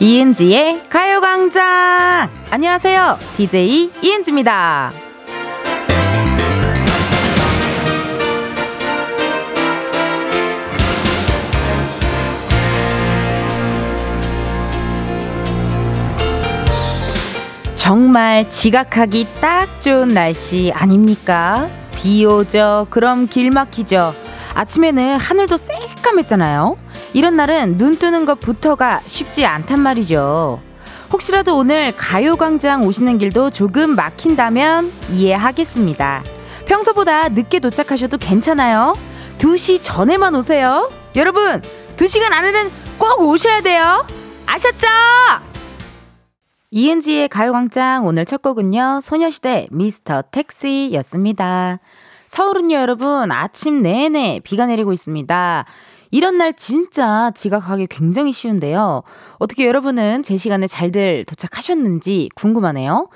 이은지의 가요광장! 안녕하세요. DJ 이은지입니다. 정말 지각하기 딱 좋은 날씨 아닙니까? 비 오죠. 그럼 길 막히죠. 아침에는 하늘도 새까맸잖아요. 이런 날은 눈 뜨는 것부터가 쉽지 않단 말이죠. 혹시라도 오늘 가요광장 오시는 길도 조금 막힌다면 이해하겠습니다. 평소보다 늦게 도착하셔도 괜찮아요. 2시 전에만 오세요. 여러분, 2시간 안에는 꼭 오셔야 돼요. 아셨죠? 이은지의 가요광장 오늘 첫 곡은요, 소녀시대 미스터 택시였습니다. 서울은요, 여러분, 아침 내내 비가 내리고 있습니다. 이런 날 진짜 지각하기 굉장히 쉬운데요. 어떻게 여러분은 제 시간에 잘들 도착하셨는지 궁금하네요.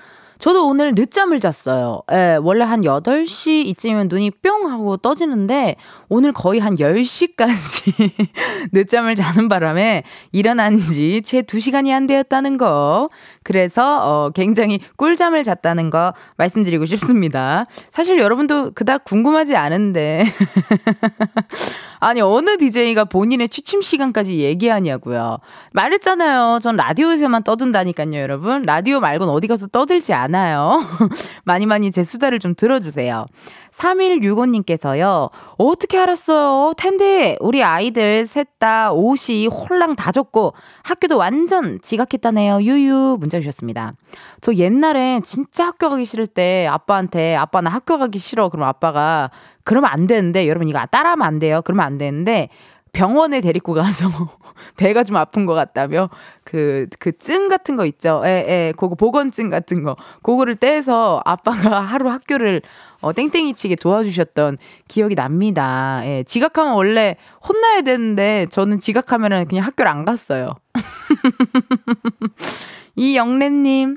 저도 오늘 늦잠을 잤어요. 예, 원래 한 8시 이쯤이면 눈이 뿅 하고 떠지는데 오늘 거의 한 10시까지 늦잠을 자는 바람에 일어난 지 채 2시간이 안 되었다는 거. 그래서 어 굉장히 꿀잠을 잤다는 거 말씀드리고 싶습니다. 사실 여러분도 그닥 궁금하지 않은데 아니 어느 DJ가 본인의 취침 시간까지 얘기하냐고요. 말했잖아요. 전 라디오에서만 떠든다니까요, 여러분. 라디오 말고는 어디 가서 떠들지 않아요. 많이 많이 제 수다를 좀 들어주세요. 3165님께서요. 어떻게 알았어요? 텐데 우리 아이들 셋 다 옷이 홀랑 다 젖고 학교도 완전 지각했다네요. 유유 문자 주셨습니다. 저 옛날에 진짜 학교 가기 싫을 때 아빠한테 아빠 나 학교 가기 싫어. 그럼 아빠가 그러면 안 되는데 여러분 이거 따라하면 안 돼요. 그러면 안 되는데 병원에 데리고 가서 배가 좀 아픈 것 같다며 그 그 증 같은 거 있죠. 예, 예. 그거 보건증 같은 거. 그거를 떼서 아빠가 하루 학교를 어 땡땡이 치게 도와주셨던 기억이 납니다. 예. 지각하면 원래 혼나야 되는데 저는 지각하면은 그냥 학교를 안 갔어요. 이영래님,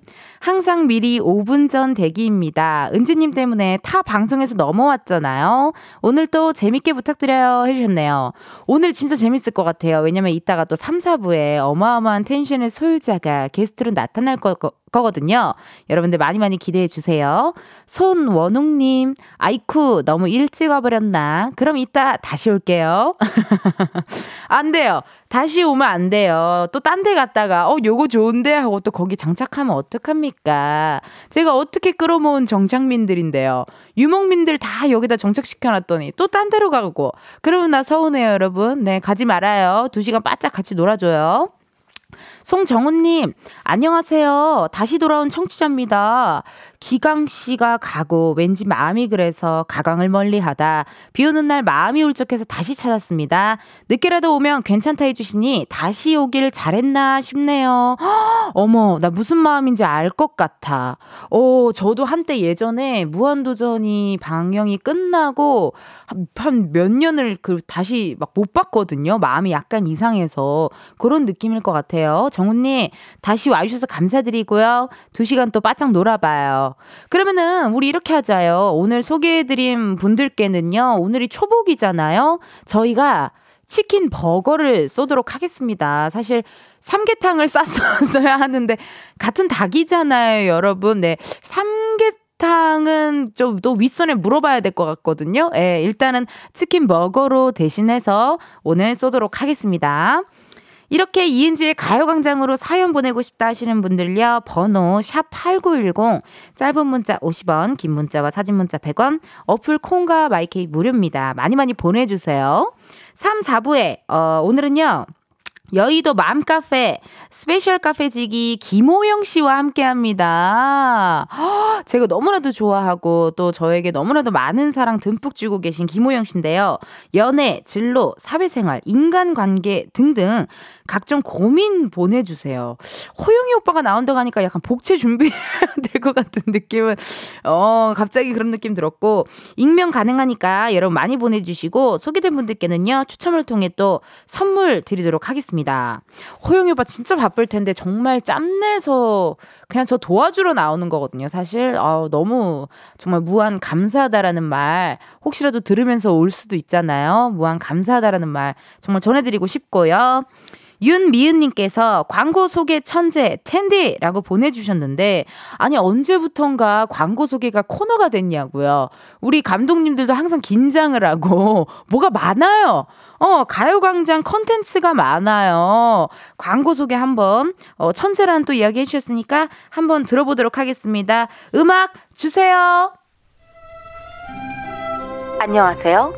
항상 미리 5분 전 대기입니다. 은지님 때문에 타 방송에서 넘어왔잖아요. 오늘 또 재밌게 부탁드려요 해주셨네요. 오늘 진짜 재밌을 것 같아요. 왜냐면 이따가 또 3, 4부에 어마어마한 텐션의 소유자가 게스트로 나타날 거, 거 거든요. 여러분들 많이 많이 기대해 주세요. 손원웅님, 아이쿠, 너무 일찍 와버렸나? 그럼 이따 다시 올게요. 안 돼요. 다시 오면 안 돼요. 또 딴 데 갔다가, 어, 요거 좋은데? 하고 또 거기 장착하면 어떡합니까? 제가 어떻게 끌어모은 정착민들인데요. 유목민들 다 여기다 정착시켜놨더니 또 딴 데로 가고. 그러면 나 서운해요, 여러분. 네, 가지 말아요. 두 시간 바짝 같이 놀아줘요. 송정훈님, 안녕하세요. 다시 돌아온 청취자입니다. 기강 씨가 가고 왠지 마음이 그래서 가강을 멀리 하다 비 오는 날 마음이 울적해서 다시 찾았습니다. 늦게라도 오면 괜찮다 해주시니 다시 오길 잘했나 싶네요. 허, 어머, 나 무슨 마음인지 알 것 같아. 어, 저도 한때 예전에 무한도전이 방영이 끝나고 한 몇 년을 그 다시 막 못 봤거든요. 마음이 약간 이상해서 그런 느낌일 것 같아요. 정훈님, 다시 와주셔서 감사드리고요. 두 시간 또 바짝 놀아봐요. 그러면은 우리 이렇게 하자요. 오늘 소개해드린 분들께는요. 오늘이 초복이잖아요. 저희가 치킨 버거를 쏘도록 하겠습니다. 사실 삼계탕을 쌌어야 하는데 같은 닭이잖아요, 여러분. 네. 삼계 탕은 좀 또 윗선에 물어봐야 될 것 같거든요. 예, 일단은 치킨 버거로 대신해서 오늘 쏘도록 하겠습니다. 이렇게 이은지의 가요광장으로 사연 보내고 싶다 하시는 분들요. 번호 샵8910 짧은 문자 50원 긴 문자와 사진 문자 100원 어플 콩과 마이케이 무료입니다. 많이 많이 보내주세요. 3, 4부에 어, 오늘은요. 여의도 맘카페 스페셜 카페지기 김호영 씨와 함께 합니다. 제가 너무나도 좋아하고 또 저에게 너무나도 많은 사랑 듬뿍 주고 계신 김호영 씨인데요. 연애, 진로, 사회생활, 인간관계 등등 각종 고민 보내주세요. 호영이 오빠가 나온다고 하니까 약간 복채 준비해야 될 것 같은 느낌은, 어, 갑자기 그런 느낌 들었고, 익명 가능하니까 여러분 많이 보내주시고, 소개된 분들께는요, 추첨을 통해 또 선물 드리도록 하겠습니다. 호영이 오빠 진짜 바쁠 텐데, 정말 짬내서 그냥 저 도와주러 나오는 거거든요, 사실. 어, 너무 정말 무한 감사하다라는 말, 혹시라도 들으면서 올 수도 있잖아요. 무한 감사하다라는 말, 정말 전해드리고 싶고요. 윤미은님께서 광고 소개 천재 텐디라고 보내주셨는데 아니 언제부턴가 광고 소개가 코너가 됐냐고요. 우리 감독님들도 항상 긴장을 하고 뭐가 많아요. 어, 가요광장 컨텐츠가 많아요. 광고 소개 한번, 어, 천재라는 또 이야기 해주셨으니까 한번 들어보도록 하겠습니다. 음악 주세요. 안녕하세요.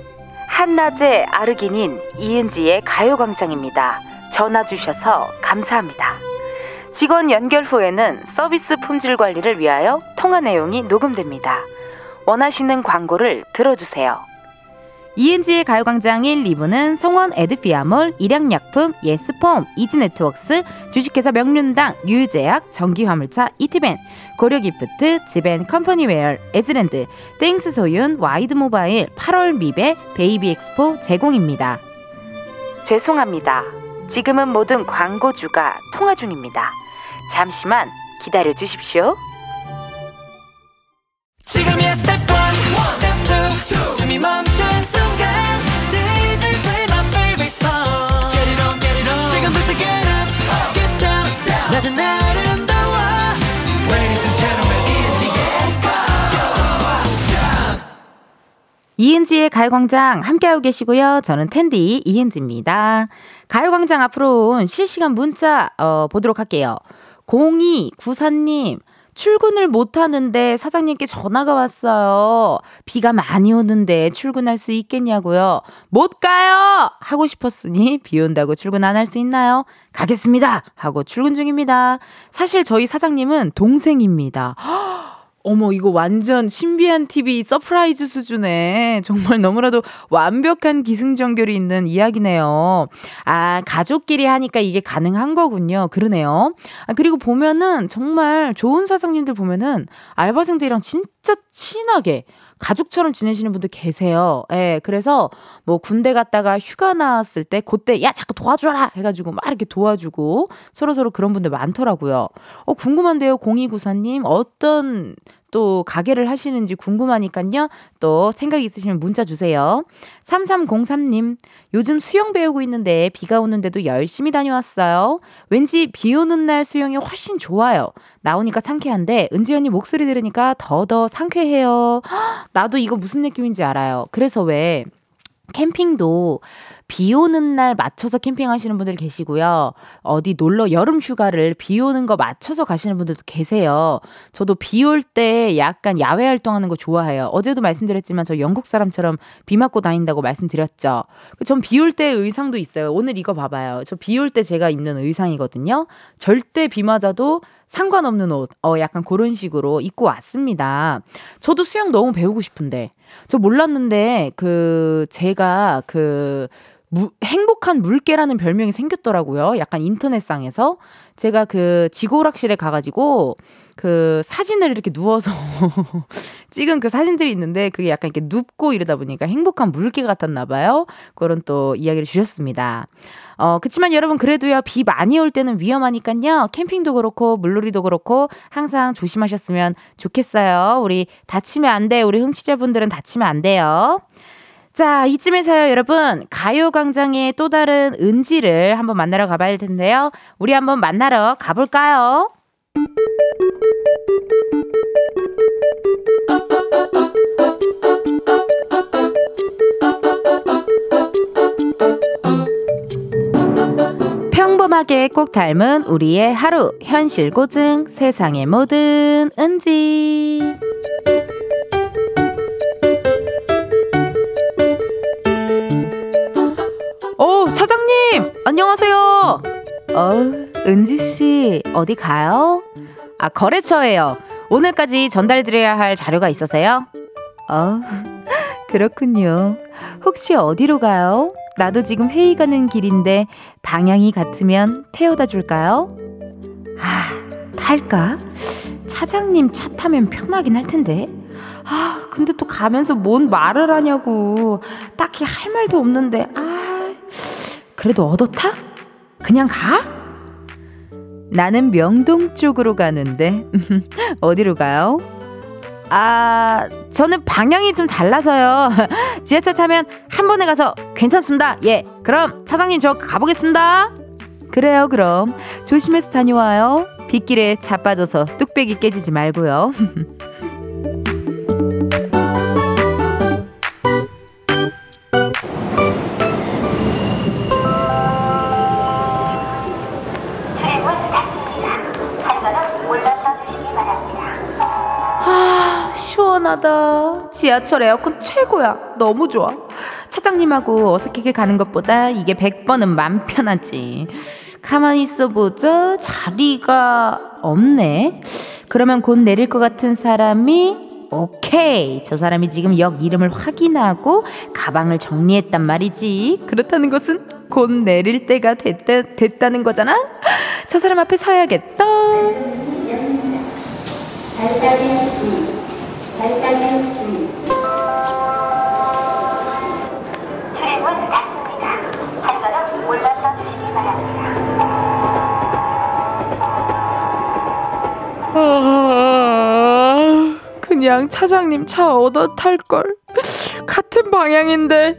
한낮의 아르기닌 이은지의 가요광장입니다. 전화 주셔서 감사합니다. 직원 연결 후에는 서비스 품질 관리를 위하여 통화 내용이 녹음됩니다. 원하시는 광고를 들어주세요. 이은지의 가요광장 1, 2부는 성원 에드피아몰, 일양약품, 예스폼, 이지네트웍스, 주식회사 명륜당, 유유제약, 전기화물차, 이티벤, 고려기프트, 지벤 컴퍼니웨어, 에즈랜드, 땡스 소윤, 와이드모바일, 8월 미베, 베이비엑스포 제공입니다. 죄송합니다. 지금은 모든 광고주가 통화 중입니다. 잠시만 기다려 주십시오. 지금이야 스텝 1, 스텝 2, 숨이 멈춘 순간 DJ play my favorite song Get it on, get it on 지금부터 get up, get down 낮은 아름다워 Ladies and gentlemen, 이은지의 가요광장 이은지의 가요광장 함께하고 계시고요. 저는 텐디 이은지입니다. 가요광장 앞으로 온 실시간 문자 어, 보도록 할게요. 0294님 출근을 못 하는데 사장님께 전화가 왔어요. 비가 많이 오는데 출근할 수 있겠냐고요. 못 가요! 하고 싶었으니 비 온다고 출근 안 할 수 있나요? 가겠습니다! 하고 출근 중입니다. 사실 저희 사장님은 동생입니다. 어머, 이거 완전 신비한 TV 서프라이즈 수준의 정말 너무나도 완벽한 기승전결이 있는 이야기네요. 아, 가족끼리 하니까 이게 가능한 거군요. 그러네요. 아, 그리고 보면은 정말 좋은 사장님들 보면은 알바생들이랑 진짜 친하게 가족처럼 지내시는 분들 계세요. 예, 그래서 뭐 군대 갔다가 휴가 나왔을 때 그때 야 자꾸 도와줘라 해가지고 막 이렇게 도와주고 서로 서로 그런 분들 많더라고요. 어 궁금한데요, 0294님 어떤 또 가게를 하시는지 궁금하니까요. 또 생각 있으시면 문자 주세요. 3303님, 요즘 수영 배우고 있는데 비가 오는데도 열심히 다녀왔어요. 왠지 비 오는 날 수영이 훨씬 좋아요. 나오니까 상쾌한데 은지 언니 목소리 들으니까 더더 상쾌해요. 나도 이거 무슨 느낌인지 알아요. 그래서 왜 캠핑도 비 오는 날 맞춰서 캠핑하시는 분들 계시고요. 어디 놀러 여름 휴가를 비 오는 거 맞춰서 가시는 분들도 계세요. 저도 비 올 때 약간 야외 활동하는 거 좋아해요. 어제도 말씀드렸지만 저 영국 사람처럼 비 맞고 다닌다고 말씀드렸죠. 전 비 올 때 의상도 있어요. 오늘 이거 봐봐요. 저 비 올 때 제가 입는 의상이거든요. 절대 비 맞아도 상관없는 옷, 어, 약간 그런 식으로 입고 왔습니다. 저도 수영 너무 배우고 싶은데. 저 몰랐는데, 그, 제가 그, 무, 행복한 물개라는 별명이 생겼더라고요. 약간 인터넷상에서. 제가 그 지고락실에 가가지고 그 사진을 이렇게 누워서 찍은 그 사진들이 있는데 그게 약간 이렇게 눕고 이러다 보니까 행복한 물개 같았나 봐요. 그런 또 이야기를 주셨습니다. 어, 그치만 여러분 그래도요, 비 많이 올 때는 위험하니까요, 캠핑도 그렇고, 물놀이도 그렇고, 항상 조심하셨으면 좋겠어요. 우리 다치면 안 돼. 우리 흥취자분들은 다치면 안 돼요. 자, 이쯤에서요, 여러분. 가요광장의 또 다른 은지를 한번 만나러 가봐야 할 텐데요. 우리 한번 만나러 가볼까요? 평범하게 꼭 닮은 우리의 하루, 현실 고증, 세상의 모든 은지. 어, 차장님! 안녕하세요! 어, 은지씨, 어디 가요? 아, 거래처예요. 오늘까지 전달드려야 할 자료가 있어서요. 어, 그렇군요. 혹시 어디로 가요? 나도 지금 회의 가는 길인데 방향이 같으면 태워다 줄까요? 아, 탈까? 차장님 차 타면 편하긴 할 텐데. 아, 근데 또 가면서 뭔 말을 하냐고. 딱히 할 말도 없는데. 아, 그래도 타? 그냥 가? 나는 명동 쪽으로 가는데. 어디로 가요? 아, 저는 방향이 좀 달라서요. 지하철 타면 한 번에 가서 괜찮습니다. 예, 그럼 차장님 저 가보겠습니다. 그래요, 그럼. 조심해서 다녀와요. 빗길에 자빠져서 뚝배기 깨지지 말고요. 시원하다. 지하철 에어컨 최고야. 너무 좋아. 차장님하고 어색하게 가는 것보다 이게 100번은 맘 편하지. 가만히 있어보자. 자리가 없네. 그러면 곧 내릴 것 같은 사람이 오케이. 저 사람이 지금 역 이름을 확인하고 가방을 정리했단 말이지. 그렇다는 것은 곧 내릴 때가 됐다, 됐다는 거잖아? 저 사람 앞에 서야겠다. 아, 그냥 차장님 차 얻어 탈걸. 같은 방향인데,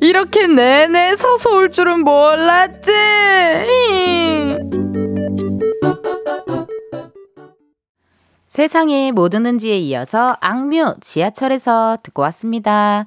이렇게 내내 서서 올 줄은 몰랐지. 세상에 뭐 듣는지에 이어서 악뮤 지하철에서 듣고 왔습니다.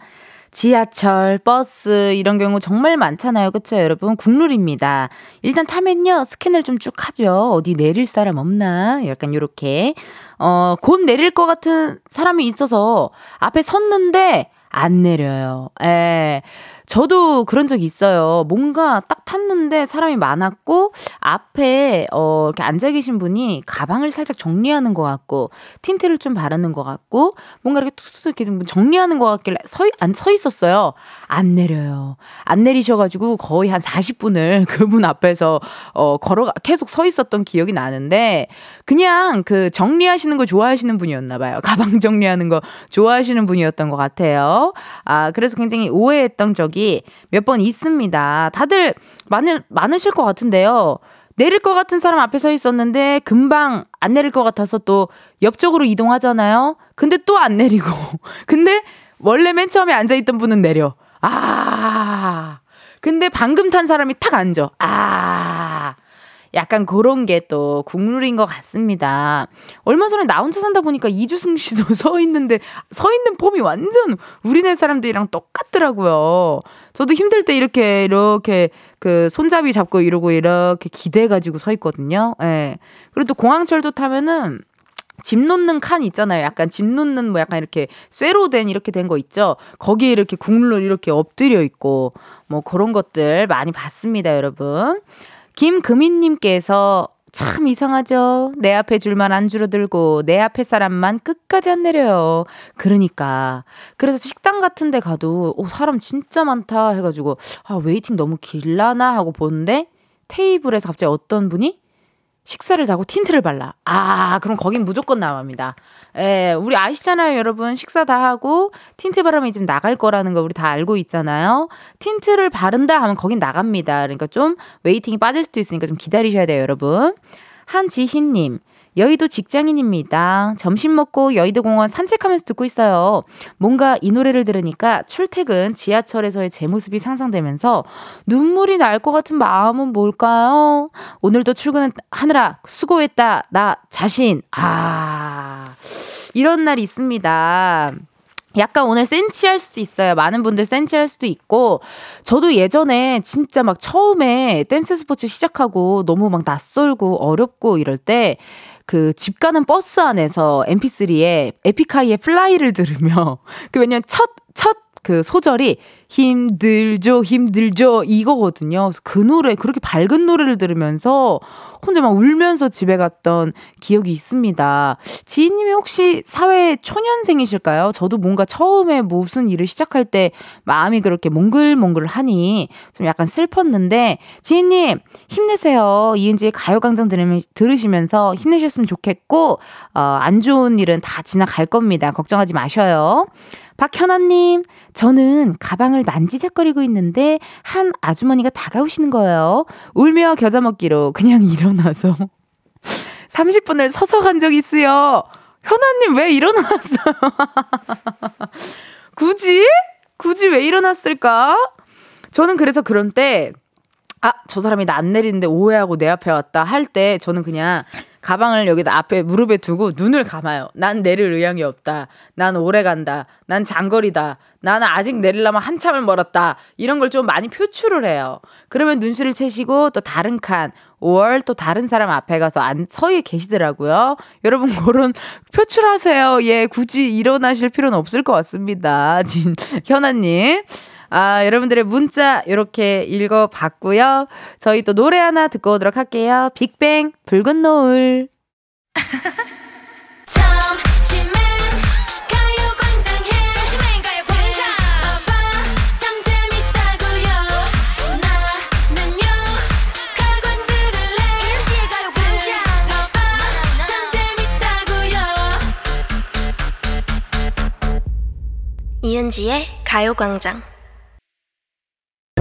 지하철, 버스 이런 경우 정말 많잖아요. 그쵸 여러분? 국룰입니다. 일단 타면요. 스캔을 좀 쭉 하죠. 어디 내릴 사람 없나? 약간 요렇게 어, 곧 내릴 것 같은 사람이 있어서 앞에 섰는데 안 내려요. 예. 저도 그런 적이 있어요. 뭔가 딱 탔는데 사람이 많았고 앞에 어 이렇게 앉아 계신 분이 가방을 살짝 정리하는 것 같고 틴트를 좀 바르는 것 같고 뭔가 이렇게 툭툭 이렇게 정리하는 것 같길래 서안서 있었어요. 안 내려요. 안 내리셔가지고 거의 한 40분을 그분 앞에서 어 걸어 계속 서 있었던 기억이 나는데 그냥 그 정리하시는 거 좋아하시는 분이었나 봐요. 가방 정리하는 거 좋아하시는 분이었던 것 같아요. 아 그래서 굉장히 오해했던 적이 적이 몇 번 있습니다. 다들 많으, 많으실 것 같은데요. 내릴 것 같은 사람 앞에 서 있었는데 금방 안 내릴 것 같아서 또 옆쪽으로 이동하잖아요. 근데 또 안 내리고. 근데 원래 맨 처음에 앉아있던 분은 내려. 아. 근데 방금 탄 사람이 탁 앉아. 아. 약간 그런 게 또 국룰인 것 같습니다. 얼마 전에 나 혼자 산다 보니까 이주승 씨도 서 있는데 서 있는 폼이 완전 우리네 사람들이랑 똑같더라고요. 저도 힘들 때 이렇게 이렇게 그 손잡이 잡고 이러고 이렇게 기대 가지고 서 있거든요. 예. 네. 그리고 또 공항철도 타면은 집 놓는 칸 있잖아요. 약간 집 놓는 뭐 약간 이렇게 쇠로 된 이렇게 된 거 있죠. 거기에 이렇게 국룰 이렇게 엎드려 있고 뭐 그런 것들 많이 봤습니다, 여러분. 김금희님께서 참 이상하죠. 내 앞에 줄만 안 줄어들고 내 앞에 사람만 끝까지 안 내려요. 그러니까 그래서 식당 같은 데 가도 오 사람 진짜 많다 해가지고 아 waiting 너무 길라나 하고 보는데 테이블에서 갑자기 어떤 분이 식사를 하고 틴트를 발라. 아, 그럼 거긴 무조건 나옵니다. 예, 우리 아시잖아요, 여러분. 식사 다 하고 틴트 바르면 이제 나갈 거라는 거 우리 다 알고 있잖아요. 틴트를 바른다 하면 거긴 나갑니다. 그러니까 좀 waiting이 빠질 수도 있으니까 좀 기다리셔야 돼요, 여러분. 한지희님. 여의도 직장인입니다. 점심 먹고 여의도 공원 산책하면서 듣고 있어요. 뭔가 이 노래를 들으니까 출퇴근 지하철에서의 제 모습이 상상되면서 눈물이 날 것 같은 마음은 뭘까요? 오늘도 출근하느라 수고했다. 나 자신. 아, 이런 날이 있습니다. 약간 오늘 센치할 수도 있어요. 많은 분들 센치할 수도 있고, 저도 예전에 진짜 막 처음에 댄스 스포츠 시작하고 너무 막 낯설고 어렵고 이럴 때, 그 집 가는 버스 안에서 mp3에 에픽하이의 Fly를 들으며 그 왜냐면 첫, 첫 그 소절이 힘들죠, 힘들죠 이거거든요. 그 노래 그렇게 밝은 노래를 들으면서 혼자 막 울면서 집에 갔던 기억이 있습니다. 지인님이 혹시 사회 초년생이실까요? 저도 뭔가 처음에 무슨 일을 시작할 때 마음이 그렇게 몽글몽글하니 좀 약간 슬펐는데 지인님 힘내세요. 이은지의 들으면 들으시면서 힘내셨으면 좋겠고 어, 안 좋은 일은 다 지나갈 겁니다. 걱정하지 마셔요. 박현아님, 저는 가방을 만지작거리고 있는데 한 아주머니가 다가오시는 거예요. 울며 겨자 먹기로 그냥 일어나서 30분을 서서 간 적 있어요. 현아님 왜 일어났어요? 굳이? 굳이 왜 일어났을까? 저는 그래서 그런 때 아, 저 사람이 나 안 내리는데 오해하고 내 앞에 왔다 할 때 저는 그냥 가방을 여기다 앞에 무릎에 두고 눈을 감아요. 난 내릴 의향이 없다. 난 오래 간다. 난 장거리다. 나는 아직 내리려면 한참을 멀었다. 이런 걸 좀 많이 표출을 해요. 그러면 눈치를 채시고 또 다른 칸, 5월 또 다른 사람 앞에 가서 안, 서에 계시더라고요. 여러분, 그런 표출하세요. 예, 굳이 일어나실 필요는 없을 것 같습니다. 진, 현아님. 아, 여러분들의 문자 이렇게 읽어봤고요. 저희 또 노래 하나 듣고 오도록 할게요. 빅뱅 붉은 노을. 이은지의 가요광장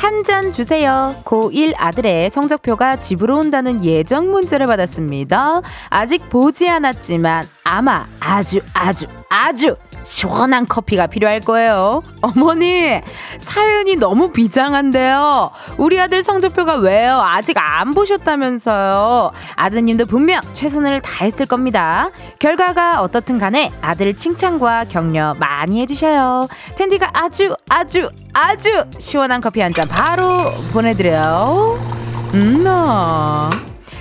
한 잔 주세요. 고1 아들의 성적표가 집으로 온다는 예정 문자를 받았습니다. 아직 보지 않았지만 아마 아주 아주 아주 시원한 커피가 필요할 거예요. 어머니, 사연이 너무 비장한데요. 우리 아들 성적표가 왜요? 아직 안 보셨다면서요. 아드님도 분명 최선을 다했을 겁니다. 결과가 어떻든 간에 아들 칭찬과 격려 많이 해주셔요. 텐디가 아주, 아주, 아주 시원한 커피 한 잔 바로 보내드려요. 음, 나.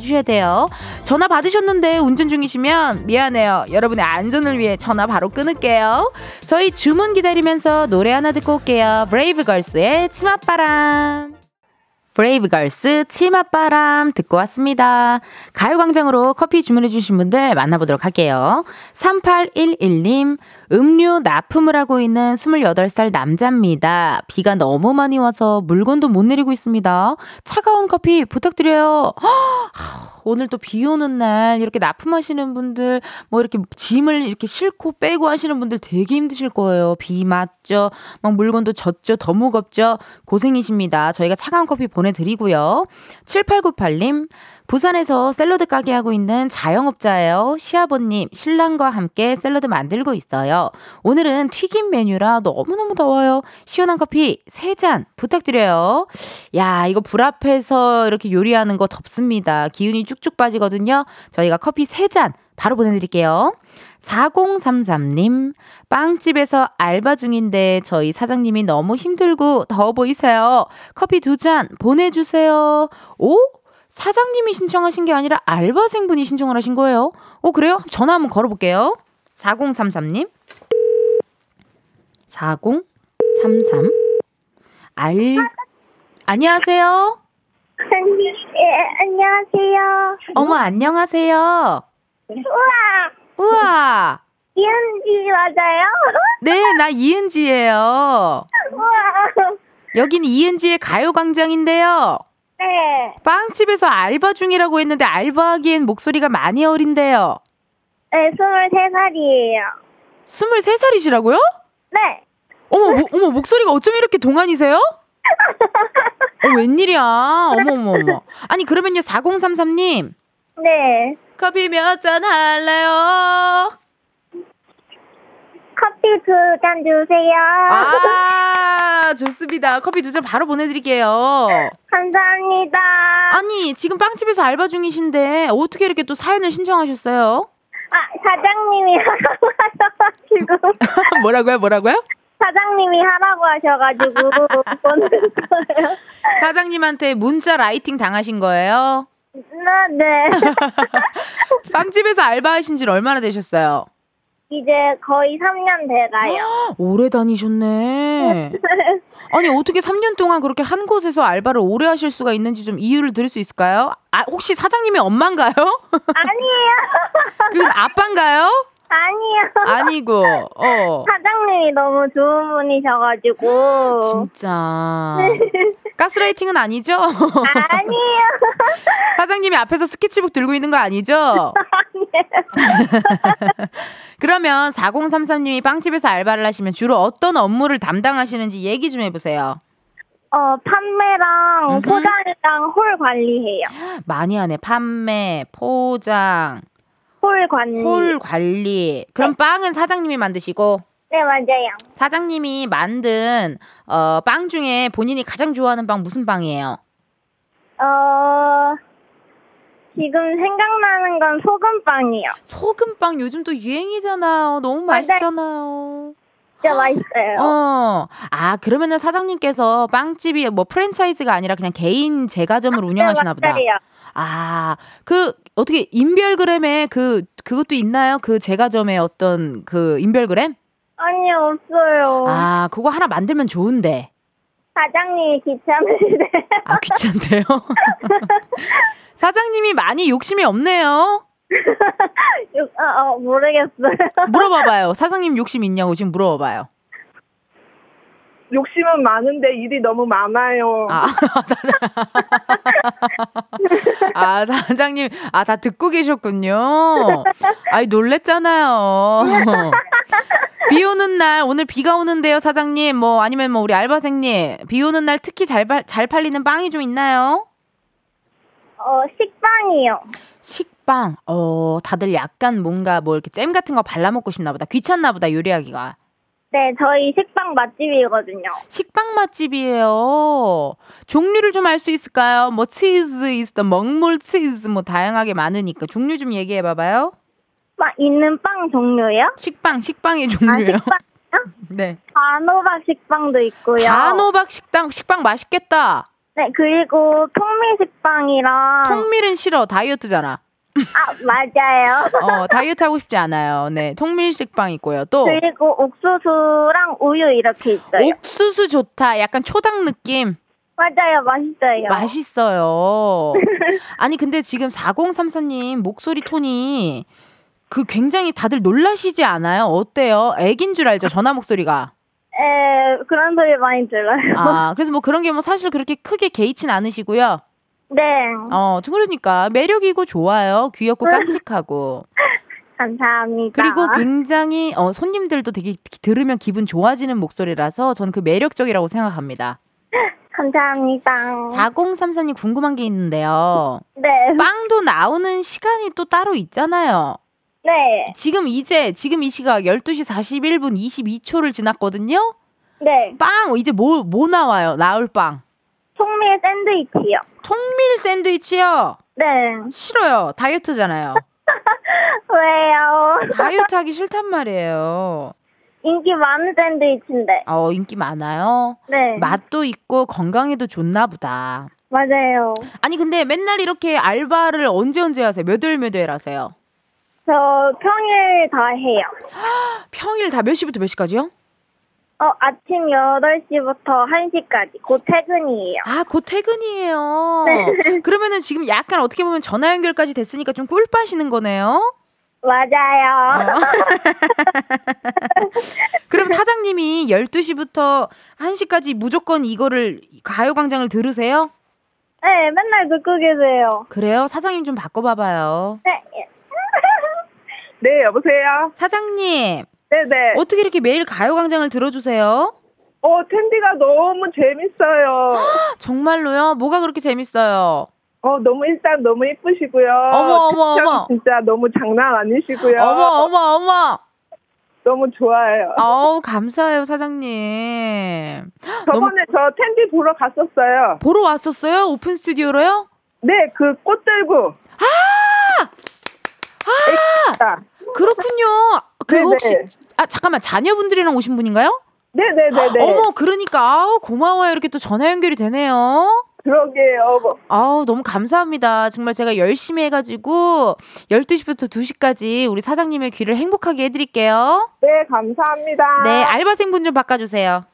주셔야 돼요. 전화 받으셨는데 운전 중이시면 미안해요. 여러분의 안전을 위해 전화 바로 끊을게요. 저희 주문 기다리면서 노래 하나 듣고 올게요. 브레이브걸스의 치맛바람. 브레이브걸스 치맛바람 듣고 왔습니다. 가요광장으로 커피 주문해주신 분들 만나보도록 할게요. 3811님, 음료 납품을 하고 있는 28살 남자입니다. 비가 너무 많이 와서 물건도 못 내리고 있습니다. 차가운 커피 부탁드려요. 오늘 또 비 오는 날 이렇게 납품하시는 분들 뭐 이렇게 짐을 이렇게 싣고 빼고 하시는 분들 되게 힘드실 거예요. 비 맞죠? 막 물건도 젖죠? 더 무겁죠? 고생이십니다. 저희가 차가운 커피 보내드리고요. 7898님, 부산에서 샐러드 가게 하고 있는 자영업자예요. 시아버님, 신랑과 함께 샐러드 만들고 있어요. 오늘은 튀김 메뉴라 너무너무 더워요. 시원한 커피 3잔 부탁드려요. 야, 이거 불 앞에서 이렇게 요리하는 거 덥습니다. 기운이 쭉쭉 빠지거든요. 저희가 커피 3잔 바로 보내드릴게요. 4033님, 빵집에서 알바 중인데 저희 사장님이 너무 힘들고 더워 보이세요. 커피 두 잔 보내주세요. 오? 사장님이 신청하신 게 아니라 알바생분이 신청을 하신 거예요. 어, 그래요? 전화 한번 걸어볼게요. 4033님. 4033. 알, 안녕하세요. 예, 안녕하세요. 어머, 안녕하세요. 우와, 우와. 이은지 맞아요? 네, 나 이은지예요. 우와, 여기는 이은지의 가요광장인데요. 네. 빵집에서 알바 중이라고 했는데 알바하기엔 목소리가 많이 어린데요. 네, 23살이에요. 23살이시라고요? 네. 어머, mo, 어머, 목소리가 어쩜 이렇게 동안이세요? 어, 웬일이야. 어머, 어머, 어머. 아니, 그러면요, 4033님. 네. 커피 몇 잔 할래요? 커피 두 잔 주세요. 아, 좋습니다. 커피 두 잔 바로 보내드릴게요. 감사합니다. 아니, 지금 빵집에서 알바 중이신데, 어떻게 이렇게 또 사연을 신청하셨어요? 아, 사장님이 하셔가지고. 뭐라고요, 뭐라고요? 사장님이 하라고 하셔가지고 보는 거예요. 사장님한테 문자 라이팅 당하신 거예요? 네, 네. 빵집에서 알바하신 지 얼마나 되셨어요? 이제 거의 3년 돼가요. 오래 다니셨네. 아니, 어떻게 3년 동안 그렇게 한 곳에서 알바를 오래 하실 수가 있는지 좀 이유를 들을 수 있을까요? 아, 혹시 사장님이 엄마인가요? 아니에요. 그건 아빠인가요? 아니요. 아니고, 어. 사장님이 너무 좋은 분이셔가지고. 진짜. 가스라이팅은 아니죠? 아니에요. 사장님이 앞에서 스케치북 들고 있는 거 아니죠? 그러면 4033님이 빵집에서 알바를 하시면 주로 어떤 업무를 담당하시는지 얘기 좀 해보세요. 어, 판매랑. 포장이랑 홀 관리해요. 많이 하네. 판매, 포장, 홀 관리. 홀 관리. 그럼 빵은 사장님이 만드시고 네, 맞아요. 사장님이 만든 어, 빵 중에 본인이 가장 좋아하는 빵 무슨 빵이에요? 어, 지금 생각나는 건 소금빵이요. 소금빵 요즘 또 유행이잖아요. 너무 맛있잖아요. 진짜 맛있어요. 어. 아, 그러면은 사장님께서 빵집이 뭐 프랜차이즈가 아니라 그냥 개인 제과점을 운영하시나 보다. 네, 맞아요. 아, 그 어떻게 인별그램에 그 그것도 있나요? 그 제과점의 어떤 그 인별그램? 아니요, 없어요. 아, 그거 하나 만들면 좋은데. 사장님이 귀찮으시대. 아, 귀찮대요. 사장님이 많이 욕심이 없네요. 육- 어, 어, 모르겠어요. 물어봐봐요. 사장님 욕심 있냐고 지금 물어봐봐요. 욕심은 많은데 일이 너무 많아요. 아, 사장. 아, 사장님. 아, 다 듣고 계셨군요. 아이, 놀랬잖아요. 비 오는 날, 오늘 비가 오는데요, 사장님. 뭐, 아니면 뭐, 우리 알바생님. 비 오는 날 특히 잘, 팔- 잘 팔리는 빵이 좀 있나요? 어, 식빵이요. 식빵. 어, 다들 약간 뭔가 뭐 이렇게 잼 같은 거 발라 먹고 싶나 보다. 귀찮나 보다, 요리하기가. 네, 저희 식빵 맛집이거든요. 식빵 맛집이에요. 종류를 좀 알 수 있을까요? 뭐 치즈 있어, 먹물 치즈 뭐 다양하게 많으니까 종류 좀 얘기해 봐봐요. 막 있는 빵 종류요? 식빵, 식빵의 아, 종류요. 식빵이요? 네. 단호박 식빵도 있고요. 단호박 식당 식빵 맛있겠다. 네, 그리고 통밀 식빵이랑 통밀은 싫어. 다이어트잖아. 아, 맞아요. 어, 다이어트 하고 싶지 않아요. 네. 통밀 식빵 있고요. 또 그리고 옥수수랑 우유 이렇게 있어요. 옥수수 좋다. 약간 초당 느낌. 맞아요, 맛있어요. 맛있어요. 아니 근데 지금 4034님 목소리 톤이 그 굉장히 다들 놀라시지 않아요? 어때요? 애긴 줄 알죠? 전화 목소리가. 에, 그런 소리 많이 들어요. 아, 그래서 뭐 그런 게 뭐 사실 그렇게 크게 개의치 않으시고요. 네, 어, 그러니까 매력이고 좋아요. 귀엽고 깜찍하고. 감사합니다. 그리고 굉장히 어, 손님들도 되게 들으면 기분 좋아지는 목소리라서 전 그 매력적이라고 생각합니다. 감사합니다. 4034님 궁금한 게 있는데요. 네, 빵도 나오는 시간이 또 따로 있잖아요. 네, 지금 이제 지금 이 시각 12시 41분 22초를 지났거든요. 네. 빵 이제 뭐뭐 나와요? 나올 빵. 통밀 샌드위치요. 통밀 샌드위치요. 네. 싫어요. 다이어트잖아요. 왜요? 다이어트 하기 싫단 말이에요. 인기 많은 샌드위치인데. 어, 인기 많아요. 네. 맛도 있고 건강에도 좋나 보다. 맞아요. 아니 근데 맨날 이렇게 알바를 언제 언제 하세요? 몇 월 몇 월 하세요? 저 평일 다 해요. 평일 다 몇 시부터 몇 시까지요? 어, 아침 8시부터 1시까지. 곧 퇴근이에요. 아, 곧 퇴근이에요. 네. 그러면은 지금 약간 어떻게 보면 전화 연결까지 됐으니까 좀 꿀 빠시는 거네요. 맞아요. 어. 그럼 사장님이 12시부터 1시까지 무조건 이거를 가요광장을 들으세요? 네, 맨날 듣고 계세요. 그래요? 사장님 좀 바꿔봐봐요. 네. 네, 여보세요? 사장님, 네네. 어떻게 이렇게 매일 가요광장을 들어주세요? 어, 텐디가 너무 재밌어요. 정말로요? 뭐가 그렇게 재밌어요? 어, 너무 일단 너무 이쁘시고요. 어머, 어머, 어머. 진짜 너무 장난 아니시고요. 어머, 어머, 어머! 너무 좋아요. 어우, 감사해요, 사장님. 너무 저번에 저 텐디 보러 갔었어요. 보러 왔었어요? 오픈 스튜디오로요? 네, 그 꽃 들고. 아! 그렇군요. 그 네네. 혹시, 아, 잠깐만, 자녀분들이랑 오신 분인가요? 네네네네. 어머, 그러니까, 아우, 고마워요. 이렇게 또 전화 연결이 되네요. 그러게요. 아우, 너무 감사합니다. 정말 제가 열심히 해가지고, 12시부터 2시까지 우리 사장님의 귀를 행복하게 해드릴게요. 네, 감사합니다. 네, 알바생분 좀 바꿔주세요.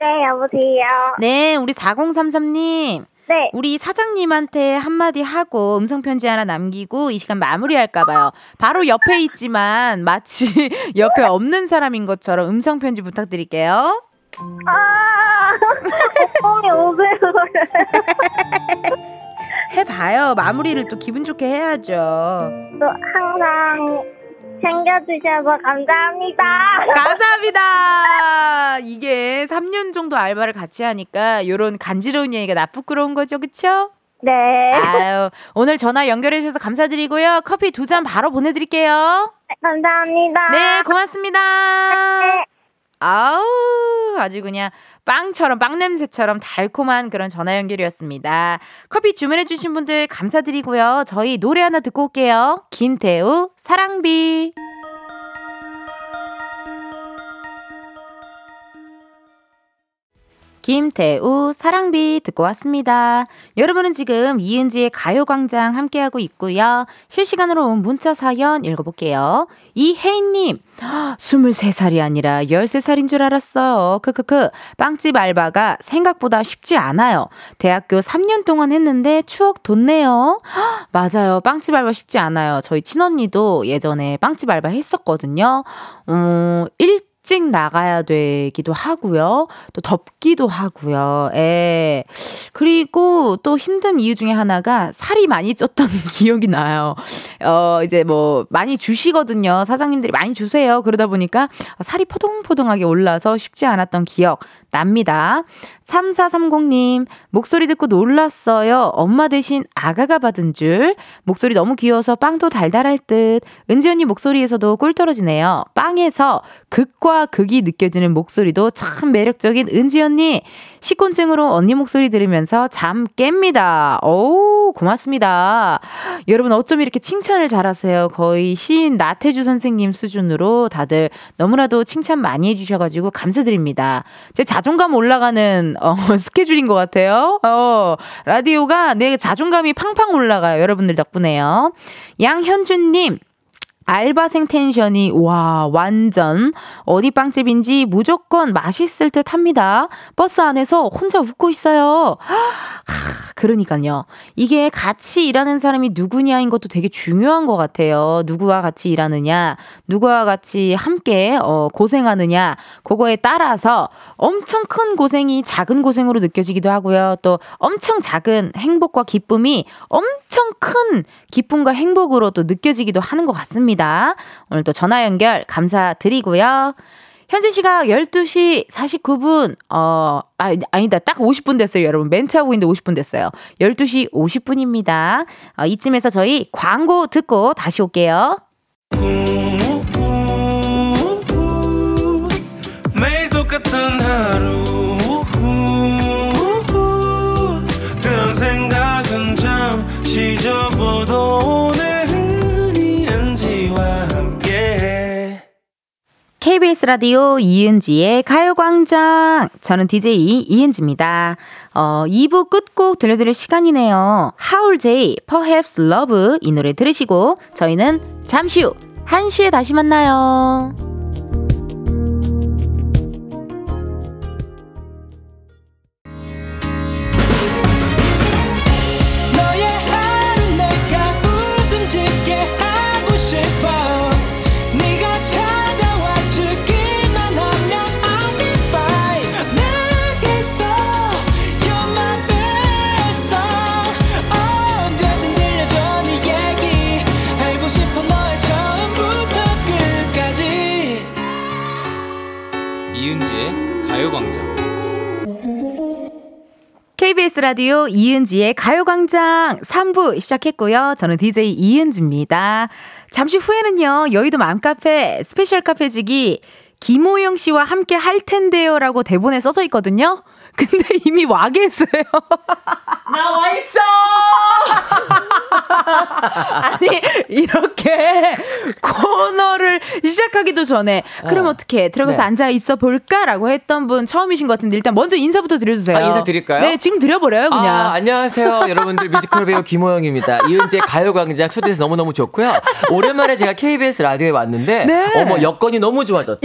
네, 여보세요. 네, 우리 4033님. 네. 우리 사장님한테 한마디 하고 음성편지 하나 남기고 이 시간 마무리할까봐요. 바로 옆에 있지만 마치 옆에 없는 사람인 것처럼 음성편지 부탁드릴게요. 아, 뽕이 오글오글. 해봐요. 마무리를 또 기분 좋게 해야죠. 또 항상 챙겨주셔서 감사합니다. 감사합니다. 이게 3년 정도 알바를 같이 하니까 요런 간지러운 얘기가 나 부끄러운 거죠. 그쵸? 네. 아유, 오늘 전화 연결해 주셔서 감사드리고요. 커피 두 잔 바로 보내드릴게요. 감사합니다. 네, 고맙습니다. 네. 아우, 아주 그냥 빵처럼, 빵 냄새처럼 달콤한 그런 전화 연결이었습니다. 커피 주문해주신 분들 감사드리고요. 저희 노래 하나 듣고 올게요. 김태우, 사랑비. 김태우 사랑비 듣고 왔습니다. 여러분은 지금 이은지의 가요광장 함께하고 있고요. 실시간으로 온 문자 사연 읽어볼게요. 이혜인님, 23살이 아니라 13살인 줄 알았어요. 크크크. 빵집 알바가 생각보다 쉽지 않아요. 대학교 3년 동안 했는데 추억 돋네요. 맞아요. 빵집 알바 쉽지 않아요. 저희 친언니도 예전에 빵집 알바 했었거든요. 어, 1 일찍 나가야 되기도 하고요. 또 덥기도 하고요. 예. 그리고 또 힘든 이유 중에 하나가 살이 많이 쪘던 기억이 나요. 어, 이제 뭐 많이 주시거든요. 사장님들이 많이 주세요. 그러다 보니까 살이 포동포동하게 올라서 쉽지 않았던 기억 납니다. 3430님, 목소리 듣고 놀랐어요. 엄마 대신 아가가 받은 줄. 목소리 너무 귀여워서 빵도 달달할 듯. 은지 언니 목소리에서도 꿀 떨어지네요. 빵에서 극과 극이 느껴지는 목소리도 참 매력적인 은지 언니. 식곤증으로 언니 목소리 들으면서 잠 깹니다. 오, 고맙습니다. 여러분 어쩜 이렇게 칭찬을 잘하세요. 거의 시인 나태주 선생님 수준으로 다들 너무나도 칭찬 많이 해주셔가지고 감사드립니다. 제 자존감 올라가는 어, 스케줄인 것 같아요. 어, 라디오가 내 자존감이 팡팡 올라가요. 여러분들 덕분에요. 양현준님. 알바생 텐션이 와 완전 어디 빵집인지 무조건 맛있을 듯 합니다. 버스 안에서 혼자 웃고 있어요. 하, 그러니까요. 이게 같이 일하는 사람이 누구냐인 것도 되게 중요한 것 같아요. 누구와 같이 일하느냐, 누구와 같이 함께 어, 고생하느냐, 그거에 따라서 엄청 큰 고생이 작은 고생으로 느껴지기도 하고요. 또 엄청 작은 행복과 기쁨이 엄청 큰 기쁨과 행복으로 또 느껴지기도 하는 것 같습니다. 합니다. 오늘 또 전화 연결 감사드리고요. 현재 시각 12시 49분, 어, 아, 아니다. 딱 50분 됐어요, 여러분. 멘트하고 있는데 50분 됐어요. 12시 50분입니다. 어, 이쯤에서 저희 광고 듣고 다시 올게요. 매 KBS 라디오 이은지의 가요광장. 저는 DJ 이은지입니다. 어, 2부 끝곡 들려드릴 시간이네요. 하울 제이, Perhaps Love 이 노래 들으시고 저희는 잠시 후 1시에 다시 만나요. KBS 라디오 이은지의 가요광장 3부 시작했고요. 저는 DJ 이은지입니다. 잠시 후에는요, 여의도 맘카페 스페셜 카페지기 김호영 씨와 함께 할 텐데요 라고 대본에 써져 있거든요. 근데 이미 와 계세요. 나 와 있어! 아니 이렇게 코너를 시작하기도 전에 그럼 어. 떻게 들어가서 네. 앉아 있어 볼까라고 했던 분 처음이신 것 같은데 일단 먼저 인사부터 드려주세요. 아, 인사 드릴까요? 네, 지금 드려버려요 그냥. 아, 안녕하세요, 여러분들 뮤지컬 배우 김호영입니다. 이은재 가요광장 초대해서 너무 너무 좋고요. 오랜만에 제가 KBS 라디오에 왔는데 네. 어머 여건이 너무 좋아졌다.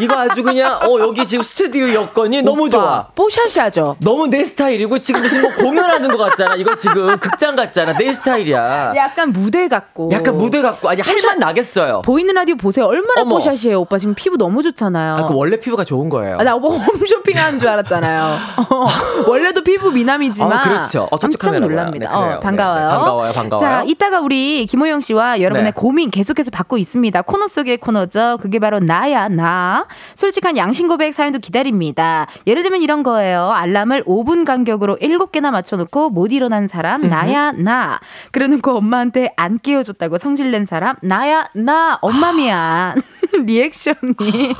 이거 아주 그냥 어 여기 지금 스튜디오 여건이 너무 좋아. 뽀샤시하죠. 너무 내 스타일이고 지금 무슨 뭐 공연하는 것 같잖아. 이거 지금 극장 같잖아. 내 스타일이야. 약간 무대 같고. 약간 무대 같고 아니 할만 나겠어요. 보이는 라디오 보세요. 얼마나 어머. 뽀샤시해요. 오빠 지금 피부 너무 좋잖아요. 아, 그 원래 피부가 좋은 거예요. 아, 나 오빠 홈쇼핑하는 줄 알았잖아요. 어, 원래도 피부 미남이지만 어, 그렇죠. 어, 깜짝 놀랍니다. 네, 어, 반가워요. 네, 네, 반가워요. 반가워요. 자, 이따가 우리 김호영 씨와 여러분의 네. 고민 계속해서 받고 있습니다. 코너 속의 코너죠. 그게 바로 나야 나. 솔직한 양 양심 고백 사연도 기다립니다. 예를 들면 이런 거예요. 알람을 5분 간격으로 7개나 맞춰놓고 못 일어난 사람, 나야, 나. 그래 놓고 엄마한테 안 깨워줬다고 성질낸 사람, 나야, 나. 엄마 미안. 리액션이.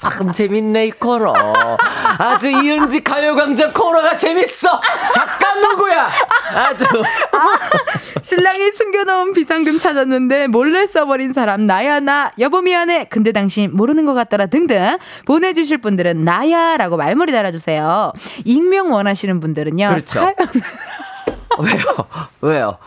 참 재밌네, 이 코너. 아주 이은지 가요광장 코너가 재밌어! 작 가 누구야? 아주. 아, 신랑이 숨겨놓은 비상금 찾았는데 몰래 써버린 사람, 나야, 나. 여보 미안해. 근데 당신 모르는 것 같더라. 등등. 보내주실 분들은 나야라고 말머리 달아주세요. 익명 원하시는 분들은요. 그렇죠. 사연... 왜요? 왜요?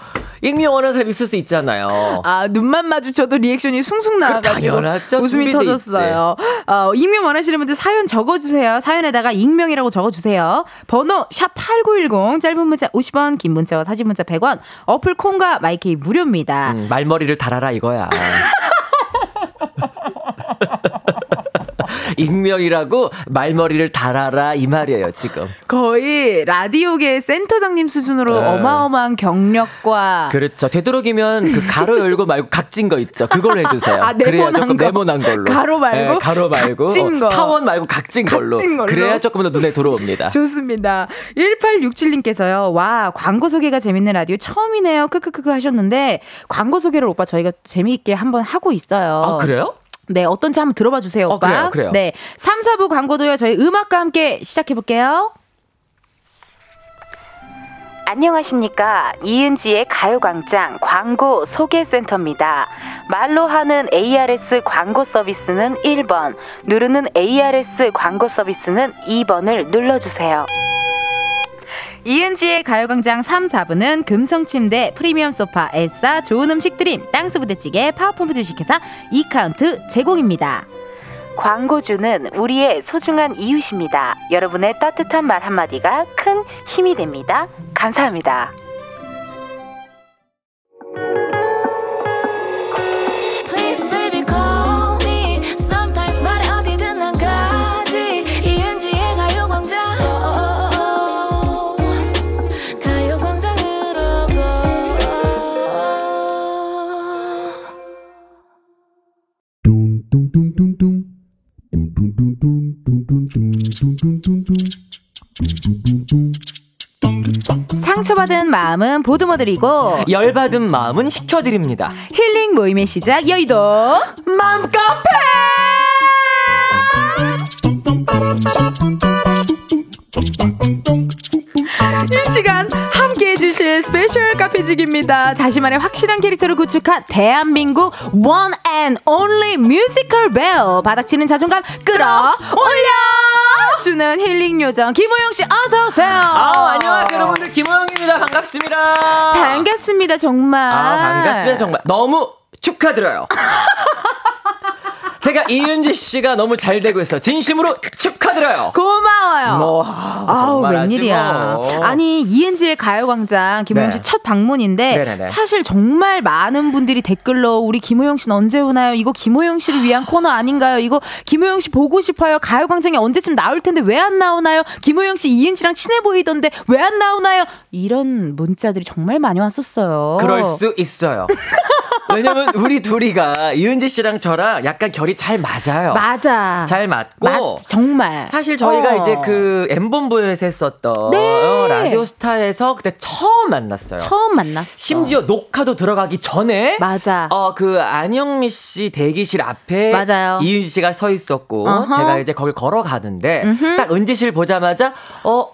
익명 원하는 사람 있을 수 있잖아요. 아, 눈만 마주쳐도 리액션이 숭숭 나와가지고 웃음이 터졌어요. 어, 익명 원하시는 분들 사연 적어주세요. 사연에다가 익명이라고 적어주세요. 번호 샵 8910 짧은 문자 50원 긴 문자와 사진 문자 100원 어플 콩과 마이케이 무료입니다. 음, 말머리를 달아라 이거야. 익명이라고 말머리를 달아라 이 말이에요 지금. 거의 라디오계 센터장님 수준으로 네. 어마어마한 경력과. 그렇죠. 되도록이면 그 가로 열고 말고 각진 거 있죠. 그걸 해주세요. 아, 그래야 조금 거. 네모난 걸로. 가로 말고. 네, 가로 말고. 각진 거. 타원 말고 각진 걸로. 각진 걸로. 그래야 조금 더 눈에 들어옵니다. 좋습니다. 1867님께서요. 와 광고 소개가 재밌는 라디오 처음이네요. 크크크크 하셨는데 광고 소개를 오빠 저희가 재미있게 한번 하고 있어요. 아 그래요? 네, 어떤지 한번 들어봐 주세요, 어, 오빠. 어, 그래요, 그래요. 네. 3, 4부 광고도요, 저희 음악과 함께 시작해 볼게요. 안녕하십니까. 이은지의 가요광장 광고 소개센터입니다. 말로 하는 ARS 광고 서비스는 1번, 누르는 ARS 광고 서비스는 2번을 눌러주세요. 이은지의 가요광장 3, 4부는 금성침대, 프리미엄 소파, 에싸, 좋은 음식 드림, 땅스 부대찌개, 파워펌프 주식회사, 이카운트 제공입니다. 광고주는 우리의 소중한 이웃입니다. 여러분의 따뜻한 말 한마디가 큰 힘이 됩니다. 감사합니다. 상처받은 마음은 보듬어드리고 열받은 마음은 식혀드립니다. 힐링 모임의 시작 여의도 맘 카페 이 시간 주실 스페셜 카페지기입니다. 자신만의 확실한 캐릭터를 구축한 대한민국 one and only 뮤지컬 배우 바닥치는 자존감 끌어 올려 주는 힐링 요정 김호영 씨 어서 오세요. 아, 안녕하세요 여러분들 김호영입니다. 반갑습니다. 반갑습니다 정말. 아, 반갑습니다 정말. 너무 축하드려요. 제가 이은지 씨가 너무 잘 되고 있어. 진심으로 축하드려요. 고마워요. 뭐, 아우, 웬일이야. 뭐. 아니, 이은지의 가요광장 김호영 네. 씨첫 방문인데 네네네. 사실 정말 많은 분들이 댓글로 우리 김호영 씨는 언제 오나요? 이거 김호영 씨를 위한 코너 아닌가요? 이거 김호영 씨 보고 싶어요. 가요광장에 언제쯤 나올 텐데 왜 안 나오나요? 김호영 씨 이은지랑 친해 보이던데 왜 안 나오나요? 이런 문자들이 정말 많이 왔었어요. 그럴 수 있어요. 왜냐면 우리 둘이가 이은지 씨랑 저랑 약간 결이 잘 맞아요. 맞아. 잘 맞고. 맞, 정말. 사실 저희가 어. 이제 그 엠본부에서 했었던 네. 어, 라디오스타에서 그때 처음 만났어요. 처음 만났어. 심지어 녹화도 들어가기 전에. 맞아. 어, 그 안영미 씨 대기실 앞에. 맞아요. 이은지 씨가 서 있었고. uh-huh. 제가 이제 거길 걸어가는데. uh-huh. 딱 은지 씨를 보자마자, 어,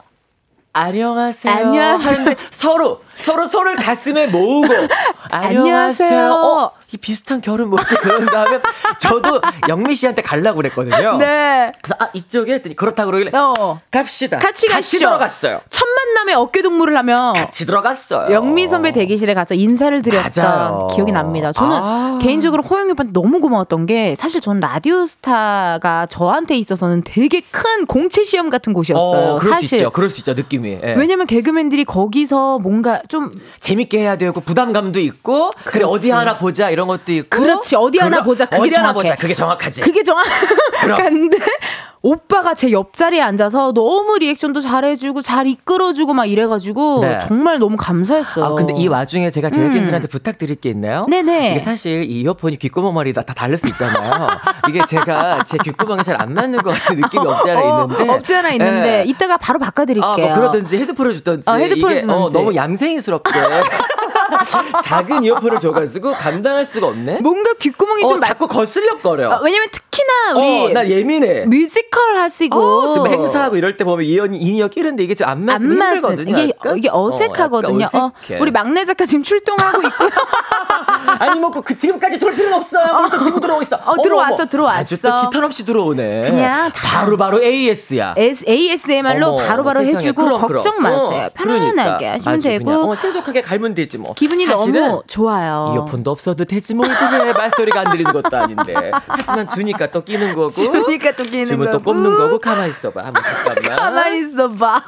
안녕하세요. 안녕하세요. 서로 서로 손을 가슴에 모으고 안녕하세요. 어, 이 비슷한 결은 뭐지? 그런 다음에 저도 영미 씨한테 가려고 그랬거든요. 네. 그래서 아 이쪽에 했더니 그렇다 그러길래 어. 갑시다. 같이 같이 가시죠. 들어갔어요. 첫 만남에 어깨 동무를 하며 같이 들어갔어요. 영미 선배 대기실에 가서 인사를 드렸던 맞아요. 기억이 납니다. 저는 아. 개인적으로 호영이 오빠한테 너무 고마웠던 게 사실 전 라디오 스타가 저한테 있어서는 되게 큰 공채 시험 같은 곳이었어요. 어, 그럴 사실. 수 있죠. 그럴 수 있죠. 느낌이. 예. 왜냐면 개그맨들이 거기서 뭔가 좀 재밌게 해야 되고 부담감도 있고 그래 어디 하나 보자 이런 것도 있고 그렇지, 어디 하나 보자. 그게 어디 하나 정확해. 보자 그게 정확하지 그게. 정확한데 오빠가 제 옆자리에 앉아서 너무 리액션도 잘해주고 잘 이끌어주고 막 이래가지고 네. 정말 너무 감사했어요. 아 근데 이 와중에 제가 제작진들한테 부탁드릴 게 있나요? 음. 네네. 이게 사실 이 이어폰이 귓구멍 말이 다, 다 다를 수 있잖아요. 이게 제가 제 귓구멍에 잘 안 맞는 것 같은 느낌이 없지 않아 어, 있는데 없지 않아 있는데 예. 이따가 바로 바꿔드릴게요. 아, 뭐 그러든지 헤드폰을 주든지 어, 헤드폰을 이게 어. 너무 얌생이스럽게 작은 이어폰을 줘가지고 감당할 수가 없네. 뭔가 귓구멍이 어, 좀 자꾸 거슬려거려. 아, 왜냐면 특히나 우리 어, 나 예민해. 뮤지컬 하시고 어, 행사하고 이럴 때 보면 이연이 in-ear 끼는데 이게 좀안안 맞으면 맞아. 힘들거든요. 이게 약간? 이게 어색하거든요. 어, 약간 어. 우리 막내 작가 지금 출동하고 있고요. 아니 뭐그 그 지금까지 돌 필요는 없어요. 어, 또 지금 들어오고 있어. 어, 들어왔어, 들어왔어. 아주 또 기탄 없이 들어오네. 그냥 다- 바로 바로 AS야. ASMR로 바로바로 세상에. 해주고 그럼, 그럼. 걱정 마세요. 어, 편안하게 그러니까. 하시면 되고 어, 신속하게 갈면 되지 뭐. 기분이 사실은 너무 좋아요. 이어폰도 없어도 되지 뭘 그래 말소리가 안 들리는 것도 아닌데 하지만 주니까 또 끼는 거고 주니까 또 끼는 주면 또 거고. 꼽는 거고 가만히 있어 봐 한번 잠깐만 가만히 있어 봐.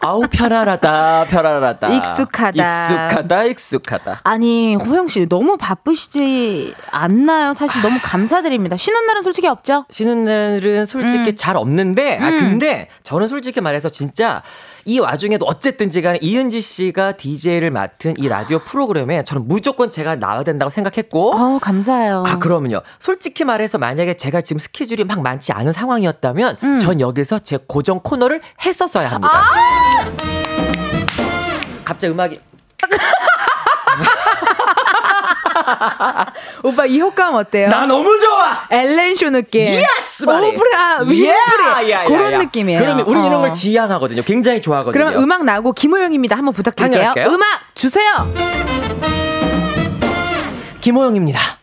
아우 편안하다 편안하다 익숙하다. 익숙하다 익숙하다 아니 호영 씨 너무 바쁘시지 않나요? 사실 너무 감사드립니다. 쉬는 날은 솔직히 없죠. 쉬는 날은 솔직히 잘 없는데 아 근데 저는 솔직히 말해서 진짜 이 와중에도 어쨌든지 간에 이은지 씨가 DJ를 맡은 이 라디오 프로그램에 저는 무조건 제가 나와야 된다고 생각했고 어 감사해요. 아, 그러면요. 솔직히 말해서 만약에 제가 지금 스케줄이 막 많지 않은 상황이었다면 전 여기서 제 고정 코너를 했었어야 합니다. 갑자기 음악이 오빠 이 효과음 어때요? 나 너무 좋아. 엘렌쇼 느낌. Yes. 오프라 야, 야, 그런 야. 느낌이에요. 그러면 우리 이런 어. 걸 지향하거든요. 굉장히 좋아하거든요. 그러면 음악 나오고 김호영입니다. 한번 부탁드릴게요. 당연할게요. 음악 주세요. 김호영입니다.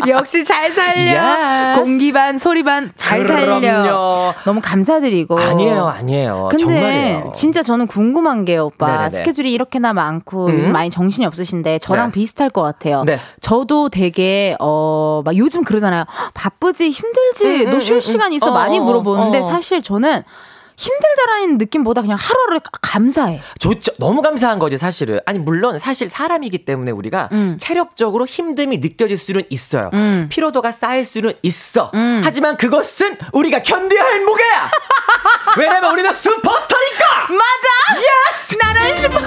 역시 잘 살려. Yes. 공기 반 소리 반잘 살려. 너무 감사드리고. 아니에요, 아니에요. 근데 정말이에요. 진짜 저는 궁금한 게 오빠 네네네. 스케줄이 이렇게나 많고 음. 요즘 많이 정신이 없으신데 저랑 네. 비슷할 것 같아요. 네. 저도 되게 어 막 요즘 그러잖아요. "헉, 바쁘지 힘들지 음, 음, 너쉴 음, 시간 음. 있어 어, 많이 어, 물어보는데 어. 사실 저는 힘들다라는 느낌보다 그냥 하루하루 감사해. 좋죠. 너무 감사한 거지, 사실은. 아니, 물론 사실 사람이기 때문에 우리가 음. 체력적으로 힘듦이 느껴질 수는 있어요. 음. 피로도가 쌓일 수는 있어. 음. 하지만 그것은 우리가 견뎌야 할 무게야! 왜냐면 우리는 슈퍼스타니까! 맞아. Yes. 나는 슈퍼.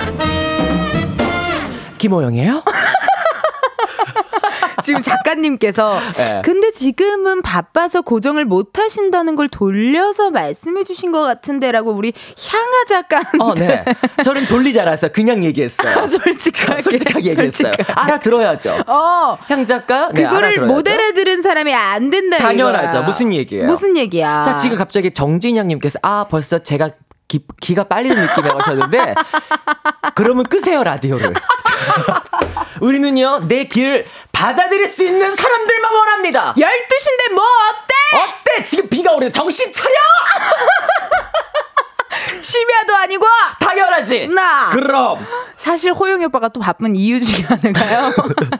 김호영이에요? 지금 작가님께서 네. 근데 지금은 바빠서 고정을 못 하신다는 걸 돌려서 말씀해 주신 것 같은데라고 우리 향아 작가한테 어, 네. 저는 돌리지 않았어요. 그냥 얘기했어요. 솔직하게 솔직하게 얘기했어요. 솔직하게. 알아들어야죠. 어 향 작가? 네, 그거를 알아들어야죠. 모델에 들은 사람이 안 된다 당연하죠. 이거야. 무슨 얘기예요? 무슨 얘기야? 자, 지금 갑자기 정진영님께서, 아, 벌써 제가 기, 기가 빨리는 느낌이 하셨는데, 그러면 끄세요, 라디오를. 우리는요, 내 길을 받아들일 수 있는 사람들만 원합니다! 12시인데 뭐 어때? 어때? 지금 비가 오는데 정신 차려! 심야도 아니고 당연하지! 나. 그럼! 사실 호영이 오빠가 또 바쁜 이유 중에 하나가요.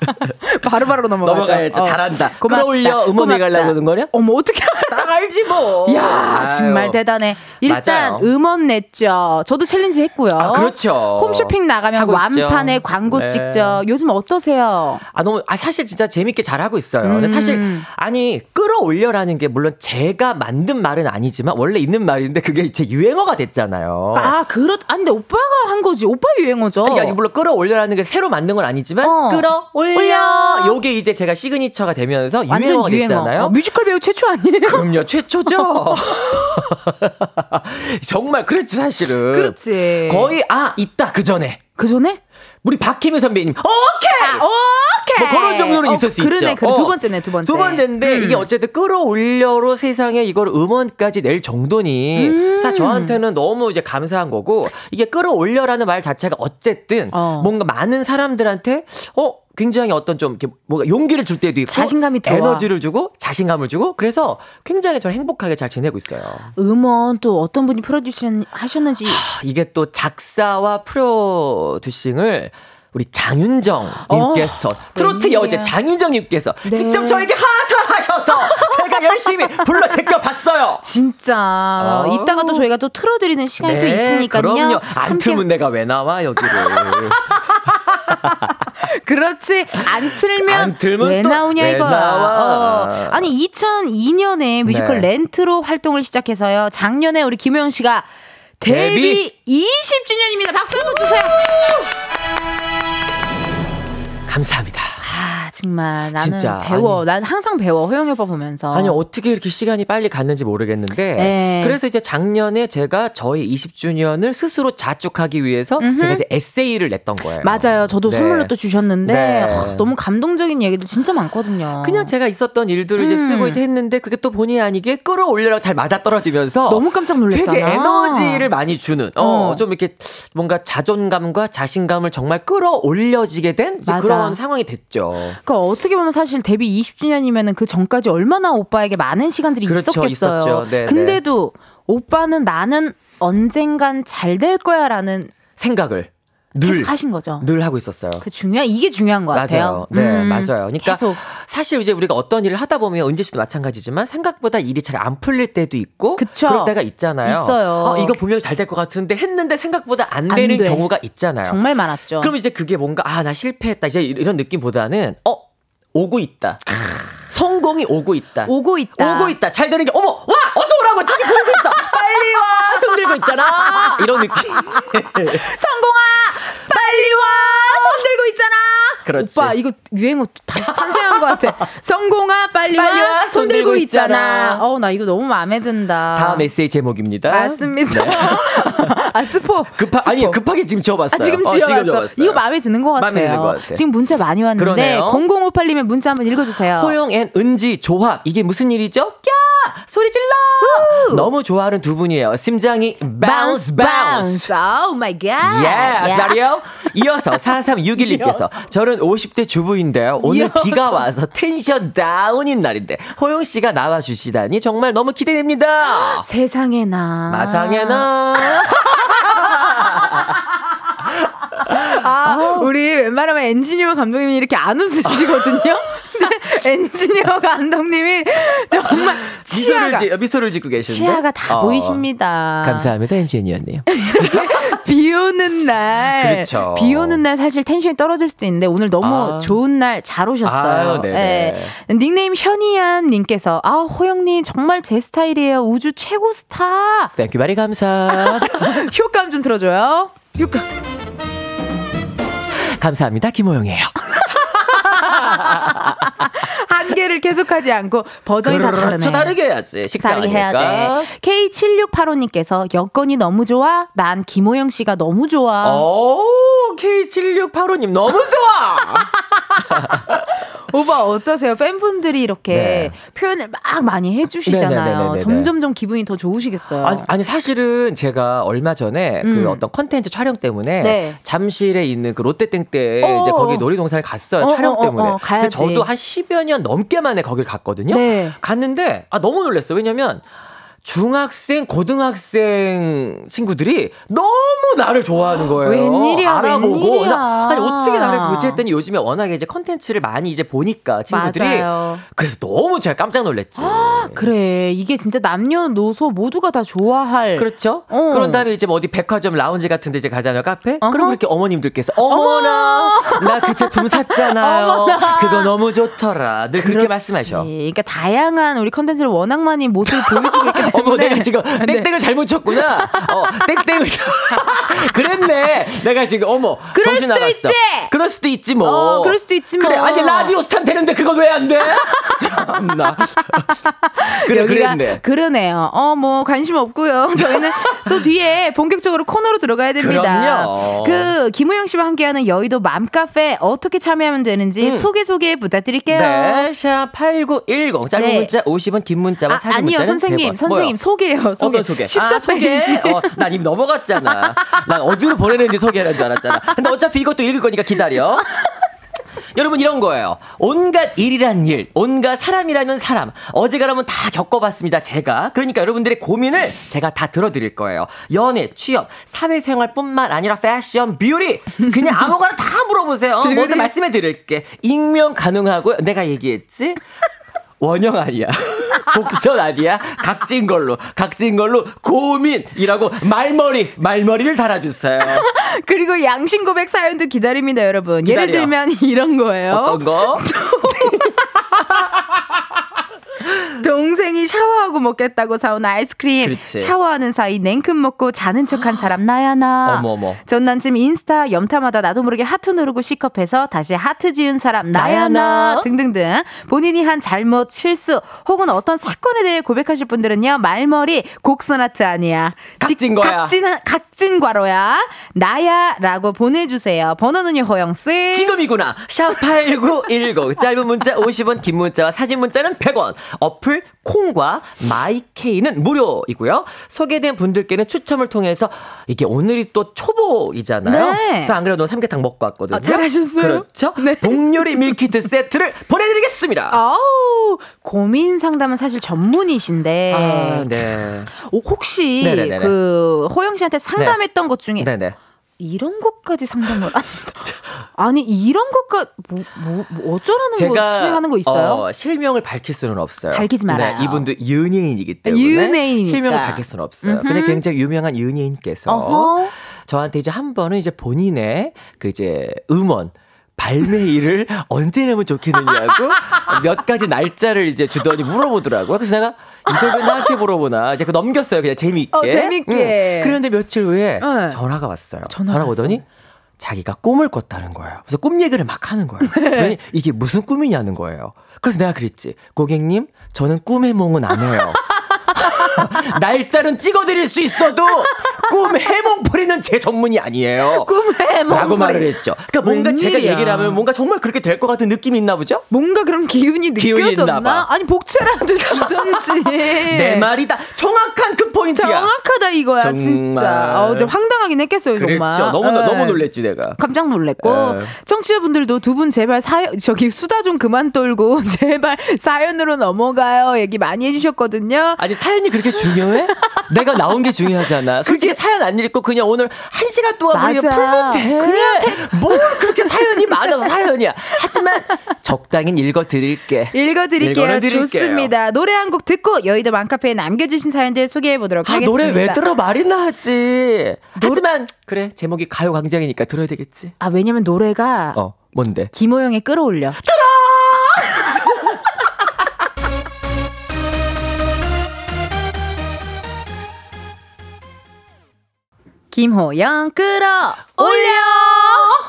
바로바로 넘어가죠. 넘어가야죠. 어. 잘한다. 고맙다. 끌어올려 음원에 하는 거냐? 어머 어떻게 따라갈지 뭐! 야 정말. 대단해. 일단 맞아요. 음원 냈죠. 저도 챌린지 했고요. 아, 그렇죠. 홈쇼핑 나가면 하고 있죠. 완판에 광고 네. 찍죠. 요즘 어떠세요? 아 너무 아 사실 진짜 재밌게 잘 하고 있어요. 근데 음. 사실 아니 끌어올려라는 게 물론 제가 만든 말은 아니지만 원래 있는 말인데 그게 제 유행어가 됐잖아요. 아 그렇. 아 근데 오빠가 한 거지. 오빠 유행어죠. 아니, 아니 물론 끌어올려라는 게 새로 만든 건 아니지만 어. 끌어올려 올려. 요게 이제 제가 시그니처가 되면서 유행어가 유행어. 됐잖아요. 어, 뮤지컬 배우 최초 아니에요? 그럼요 최초죠. 정말 그렇지 사실은. 그렇지. 거의 아 있다 그 전에 그 전에? 우리 박희미 선배님 오케이 아, 오케이. 오케이. 뭐 그런 정도는 어, 있을 수 그러네, 있죠. 그래. 두 번째네, 두 번째. 두 번째인데 음. 이게 어쨌든 끌어올려로 세상에 이걸 음원까지 낼 정도니 음. 사 저한테는 너무 이제 감사한 거고 이게 끌어올려라는 말 자체가 어쨌든 어. 뭔가 많은 사람들한테 어 굉장히 어떤 좀 이렇게 뭔가 용기를 줄 때도 있고 자신감이 들어와. 에너지를 주고 자신감을 주고 그래서 굉장히 저는 행복하게 잘 지내고 있어요. 음원 또 어떤 분이 프로듀싱 하셨는지 이게 또 작사와 프로듀싱을 우리 장윤정 님께서 트로트 웬일이야. 여제 장윤정 님께서 네. 직접 저에게 하사하셔서 제가 열심히 불러 제껴 봤어요. 진짜 아우. 이따가 또 저희가 또 틀어드리는 시간이 또 있으니까요. 그럼요. 안 함께- 틀면 내가 왜 나와 여기를. 그렇지 안 틀면, 안 틀면 왜또 나오냐 왜 이거야. 나와. 어. 아니 2002년에 뮤지컬 네. 렌트로 활동을 시작해서요. 작년에 우리 김호영 씨가 데뷔, 데뷔. 20주년입니다. 박수 한번 주세요. 감사합니다. 아 정말 나는 진짜, 배워. 아니. 난 항상 배워. 호영 오빠 보면서. 아니 어떻게 이렇게 시간이 빨리 갔는지 모르겠는데 네. 그래서 이제 작년에 제가 저희 20주년을 스스로 자축하기 위해서 제가 이제 에세이를 냈던 거예요. 맞아요. 저도 네. 선물로 또 주셨는데 네. 하, 너무 감동적인 얘기도 진짜 많거든요. 그냥 제가 있었던 일들을 이제 음. 쓰고 이제 했는데 그게 또 본의 아니게 끌어올려라 잘 맞아 떨어지면서 너무 깜짝 놀랐잖아. 되게 에너지를 많이 주는 어, 어. 좀 이렇게 뭔가 자존감과 자신감을 정말 끌어올려지게 된 이제. 그런 상황이 됐죠. 그러니까 어떻게 보면 사실 데뷔 20주년이면은 그 전까지 얼마나 오빠에게 많은 시간들이 그렇죠, 있었겠어요. 있었죠. 네, 근데도 오빠는 나는 언젠간 잘 될 거야라는 생각을 늘 계속 하신 거죠. 늘 하고 있었어요. 그 중요한 이게 중요한 것 같아요. 맞아요. 네, 음, 맞아요. 그러니까 계속. 사실 이제 우리가 어떤 일을 하다 보면 은지 씨도 마찬가지지만 생각보다 일이 잘 안 풀릴 때도 있고 그쵸. 럴 때가 있잖아요. 있어요. 아, 이거 분명히 잘 될 것 같은데 했는데 생각보다 안 안 되는 돼. 경우가 있잖아요. 정말 많았죠. 그럼 이제 그게 뭔가 아 나 실패했다 이제 이런 느낌보다는 어 오고 있다. 성공이 오고 있다. 오고 있다. 오고 있다. 잘 되는 게 어머 와 어서 오라고 저기 보고 있어. 빨리 와. 손 들고 있잖아. 이런 느낌. 성공아 빨리 와! 손 들고 있잖아. 그렇지. 오빠 이거 유행어 다시 탄생한 것 같아. 성공아 빨리, 빨리 와! 와, 손 들고 있잖아. 있잖아. 어나 이거 너무 마음에 든다. 다음 에세이 제목입니다. 맞습니다. 네. 아 스포. 급하 스포. 아니 급하게 지금 지어봤어요. 아, 지금 어, 지어봤어. 지어봤어요. 이거 마음에 드는 것 같아요. 마음에 드는 것 같아. 지금 문자 많이 왔는데 그러네요. 0058님의 문자 한번 읽어주세요. 호영 and 은지 조합 이게 무슨 일이죠? 야 소리 질러. 너무 좋아하는 두 분이에요. 심장이 bounce bounce. Oh my god. Yes, 난리요. 이어서 4361님께서 저는 50대 주부인데요. 오늘. 비가 와서 텐션 다운인 날인데 호영 씨가 나와 주시다니 정말 너무 기대됩니다. 세상에나. 마상에나. 아, 우리 웬만하면 엔지니어 감독님이 이렇게 안 웃으시거든요. 근데 엔지니어 감독님이 정말 미소를, 치아가 지, 미소를 짓고 계시는데. 치아가 다 어, 보이십니다. 감사합니다, 엔지니어님. 비 오는 날. 그렇죠. 비 오는 날 사실 텐션이 떨어질 수도 있는데 오늘 너무 아. 좋은 날 잘 오셨어요. 네네. 예. 닉네임 션이안 님께서 아, 호영님 정말 제 스타일이에요. 우주 최고 스타. Thank you very 감사. 효과음 좀 들어줘요. 효과. 감사합니다, 김호영이에요. 한 개를 계속하지 않고 버전이 다 다르네. 그렇죠, 다르게 해야지. 다르게 해야. 돼. K7685님께서 여건이 너무 좋아. 난 김호영 씨가 너무 좋아. 오, K7685님 너무 좋아! 오빠 어떠세요? 팬분들이 이렇게 네. 표현을 막 많이 해주시잖아요. 네네네네네. 점점점 기분이 더 좋으시겠어요. 아니, 아니, 사실은 제가 얼마 전에 음. 그 어떤 컨텐츠 촬영 때문에 네. 잠실에 있는 그 롯데땡때 어, 이제 어, 거기 어. 놀이동산에 갔어요. 어, 촬영 어, 어, 때문에. 어, 저도 한 10여 년 넘게 만에 거길 갔거든요. 네. 갔는데 아 너무 놀랐어요. 왜냐면 중학생, 고등학생 친구들이 너무 나를 좋아하는 거예요. 웬일이야, 알아보고. 웬일이야. 아니, 어떻게 나를 보지 했더니 요즘에 워낙에 이제 컨텐츠를 많이 이제 보니까 친구들이. 맞아요. 그래서 너무 제가 깜짝 놀랐지. 아, 그래. 이게 진짜 남녀노소 모두가 다 좋아할. 그렇죠. 어. 그런 다음에 이제 뭐 어디 백화점 라운지 같은 데 이제 가잖아요, 카페. 어허. 그럼 그렇게 어머님들께서 어머나, 나 그 제품 샀잖아요. 어머나. 그거 너무 좋더라. 늘 그렇게. 말씀하셔. 그러니까 다양한 우리 컨텐츠를 워낙 많이 모습을 보여주고 있기 때문에. 내가 지금 네. 땡땡을 잘못 쳤구나. 어, 땡땡을. 그랬네. 내가 지금, 어머. 그럴 수도 나갔어. 있지. 그럴 수도 있지, 뭐. 어, 그럴 수도 있지, 뭐. 그래, 아니, 라디오 스탄 되는데 그건 왜 안 돼? 참나. 그래, 그랬네. 그러네요. 어, 뭐 관심 없고요. 저희는 또 뒤에 본격적으로 코너로 들어가야 됩니다. 그럼요. 그 김우영 씨와 함께하는 여의도 맘카페 어떻게 참여하면 되는지 음. 소개 소개 부탁드릴게요. 네, 샵 8910. 짧은 네. 문자 50원, 긴 문자와 아, 사진 아니요, 문자는 선생님, 100원. 선생님 뭐요? 소개요. 소개. 어떤 소개? 14 아, 소개? 어, 난 이미 넘어갔잖아. 난 어디로 보내는지 소개하는 줄 알았잖아. 근데 어차피 이것도 읽을 거니까 기다려. 여러분 이런 거예요. 온갖 일이란 일, 온갖 사람이라면 사람. 어지간하면 다 겪어봤습니다. 제가. 그러니까 여러분들의 고민을 제가 다 들어드릴 거예요. 연애, 취업, 사회생활뿐만 아니라 패션, 뷰티. 그냥 아무거나 다 물어보세요. 뭐든 말씀해 드릴게. 익명 가능하고요. 내가 얘기했지? 원형 아니야. 곡선 아니야. 각진 괄호. 각진 괄호 고민이라고 말머리, 말머리를 달아주세요. 그리고 양심 고백 사연도 기다립니다, 여러분. 예를 기다려. 들면 이런 거예요. 어떤 거? 동생이 샤워하고 먹겠다고 사온 아이스크림. 그렇지. 샤워하는 사이 냉큼 먹고 자는 척한 사람 나야 나. 어머머. 전 남친 인스타 염탐하다 나도 모르게 하트 누르고 식겁해서 다시 하트 지운 사람 나야 나 나. 등등등 본인이 한 잘못 실수 혹은 어떤 사건에 대해 고백하실 분들은요 말머리 곡선 하트 아니야 각진 거야. 각진 각진 괄호야 나야라고 보내주세요 번호는요 호영 씨 지금이구나. 샵8910. 짧은 문자 50원, 긴 문자와 사진 문자는 100원. 어플 콩과 마이케이는 무료이고요. 소개된 분들께는 추첨을 통해서 이게 오늘이 또 초복이잖아요. 네. 저 안 그래도 삼계탕 먹고 왔거든요. 아, 잘하셨어요. 그렇죠. 네. 복요리 밀키트 세트를 보내드리겠습니다. 아우 고민 상담은 사실 전문이신데 아, 네. 어, 혹시 네네네네. 그 호영 씨한테 상담했던 것 중에 네네. 이런 것까지 상담을 안 아니 이런 것까 뭐, 뭐, 뭐 어쩌라는 거지 제가 하는 거 있어요? 어, 실명을 밝힐 수는 없어요. 밝히지 말아요. 네, 이분도 연예인이기 때문에 연예인이니까. 실명을 밝힐 수는 없어요. 근데 굉장히 유명한 연예인께서 어허. 저한테 이제 한 번은 이제 본인의 그 이제 음원 발매일을 언제 내면 좋겠느냐고 몇 가지 날짜를 이제 주더니 물어보더라고요. 그래서 내가 이걸 왜 나한테 물어보나 이제 그 넘겼어요. 그냥 재미있게. 어, 재밌게. 응. 그런데 며칠 후에 네. 전화가 왔어요. 전화가 전화 오더니 자기가 꿈을 꿨다는 거예요. 그래서 꿈 얘기를 막 하는 거예요. 네. 그러니 이게 무슨 꿈이냐는 거예요. 그래서 내가 그랬지. 고객님, 저는 꿈의 몽은 안 해요. 날짜는 찍어드릴 수 있어도 꿈 해몽풀이는 제 전문이 아니에요. 꿈에 뭐 라고 말을 했죠. 그러니까 뭔가 제가 웬일이야. 얘기를 하면 뭔가 정말 그렇게 될 것 같은 느낌이 있나 보죠? 뭔가 그런 기운이 느껴졌나? 봐. 아니 복채라도 주던지. 내 말이다. 정확한 그 포인트야. 정확하다 이거야 정말. 진짜. 어, 좀 황당하긴 했겠어요 정말. 그렇죠. 너무 네. 너무 놀랬지 내가. 깜짝 놀랬고 네. 청취자분들도 두 분 제발 사연 저기 수다 좀 그만 떨고 제발 사연으로 넘어가요 얘기 많이 해주셨거든요. 아니 사연이 그렇게 중요해? 내가 나온 게 중요하잖아. 솔직히 사연 안 읽고 그냥 오늘 한 시간 동안 우리가 맞아. 풀면 돼. 그냥 뭘 그렇게 사연이 많아서 사연이야. 하지만 적당히 읽어드릴게. 읽어드릴게요. 읽어드릴게요. 좋습니다. 노래 한 곡 듣고 여의도 맘카페에 남겨주신 사연들 소개해 보도록 아, 하겠습니다. 노래 왜 들어 말이나 하지. 하지만 그래 제목이 가요광장이니까 들어야 되겠지. 아 왜냐면 노래가 어 뭔데? 김호영의 끌어올려. 김호영 끌어 올려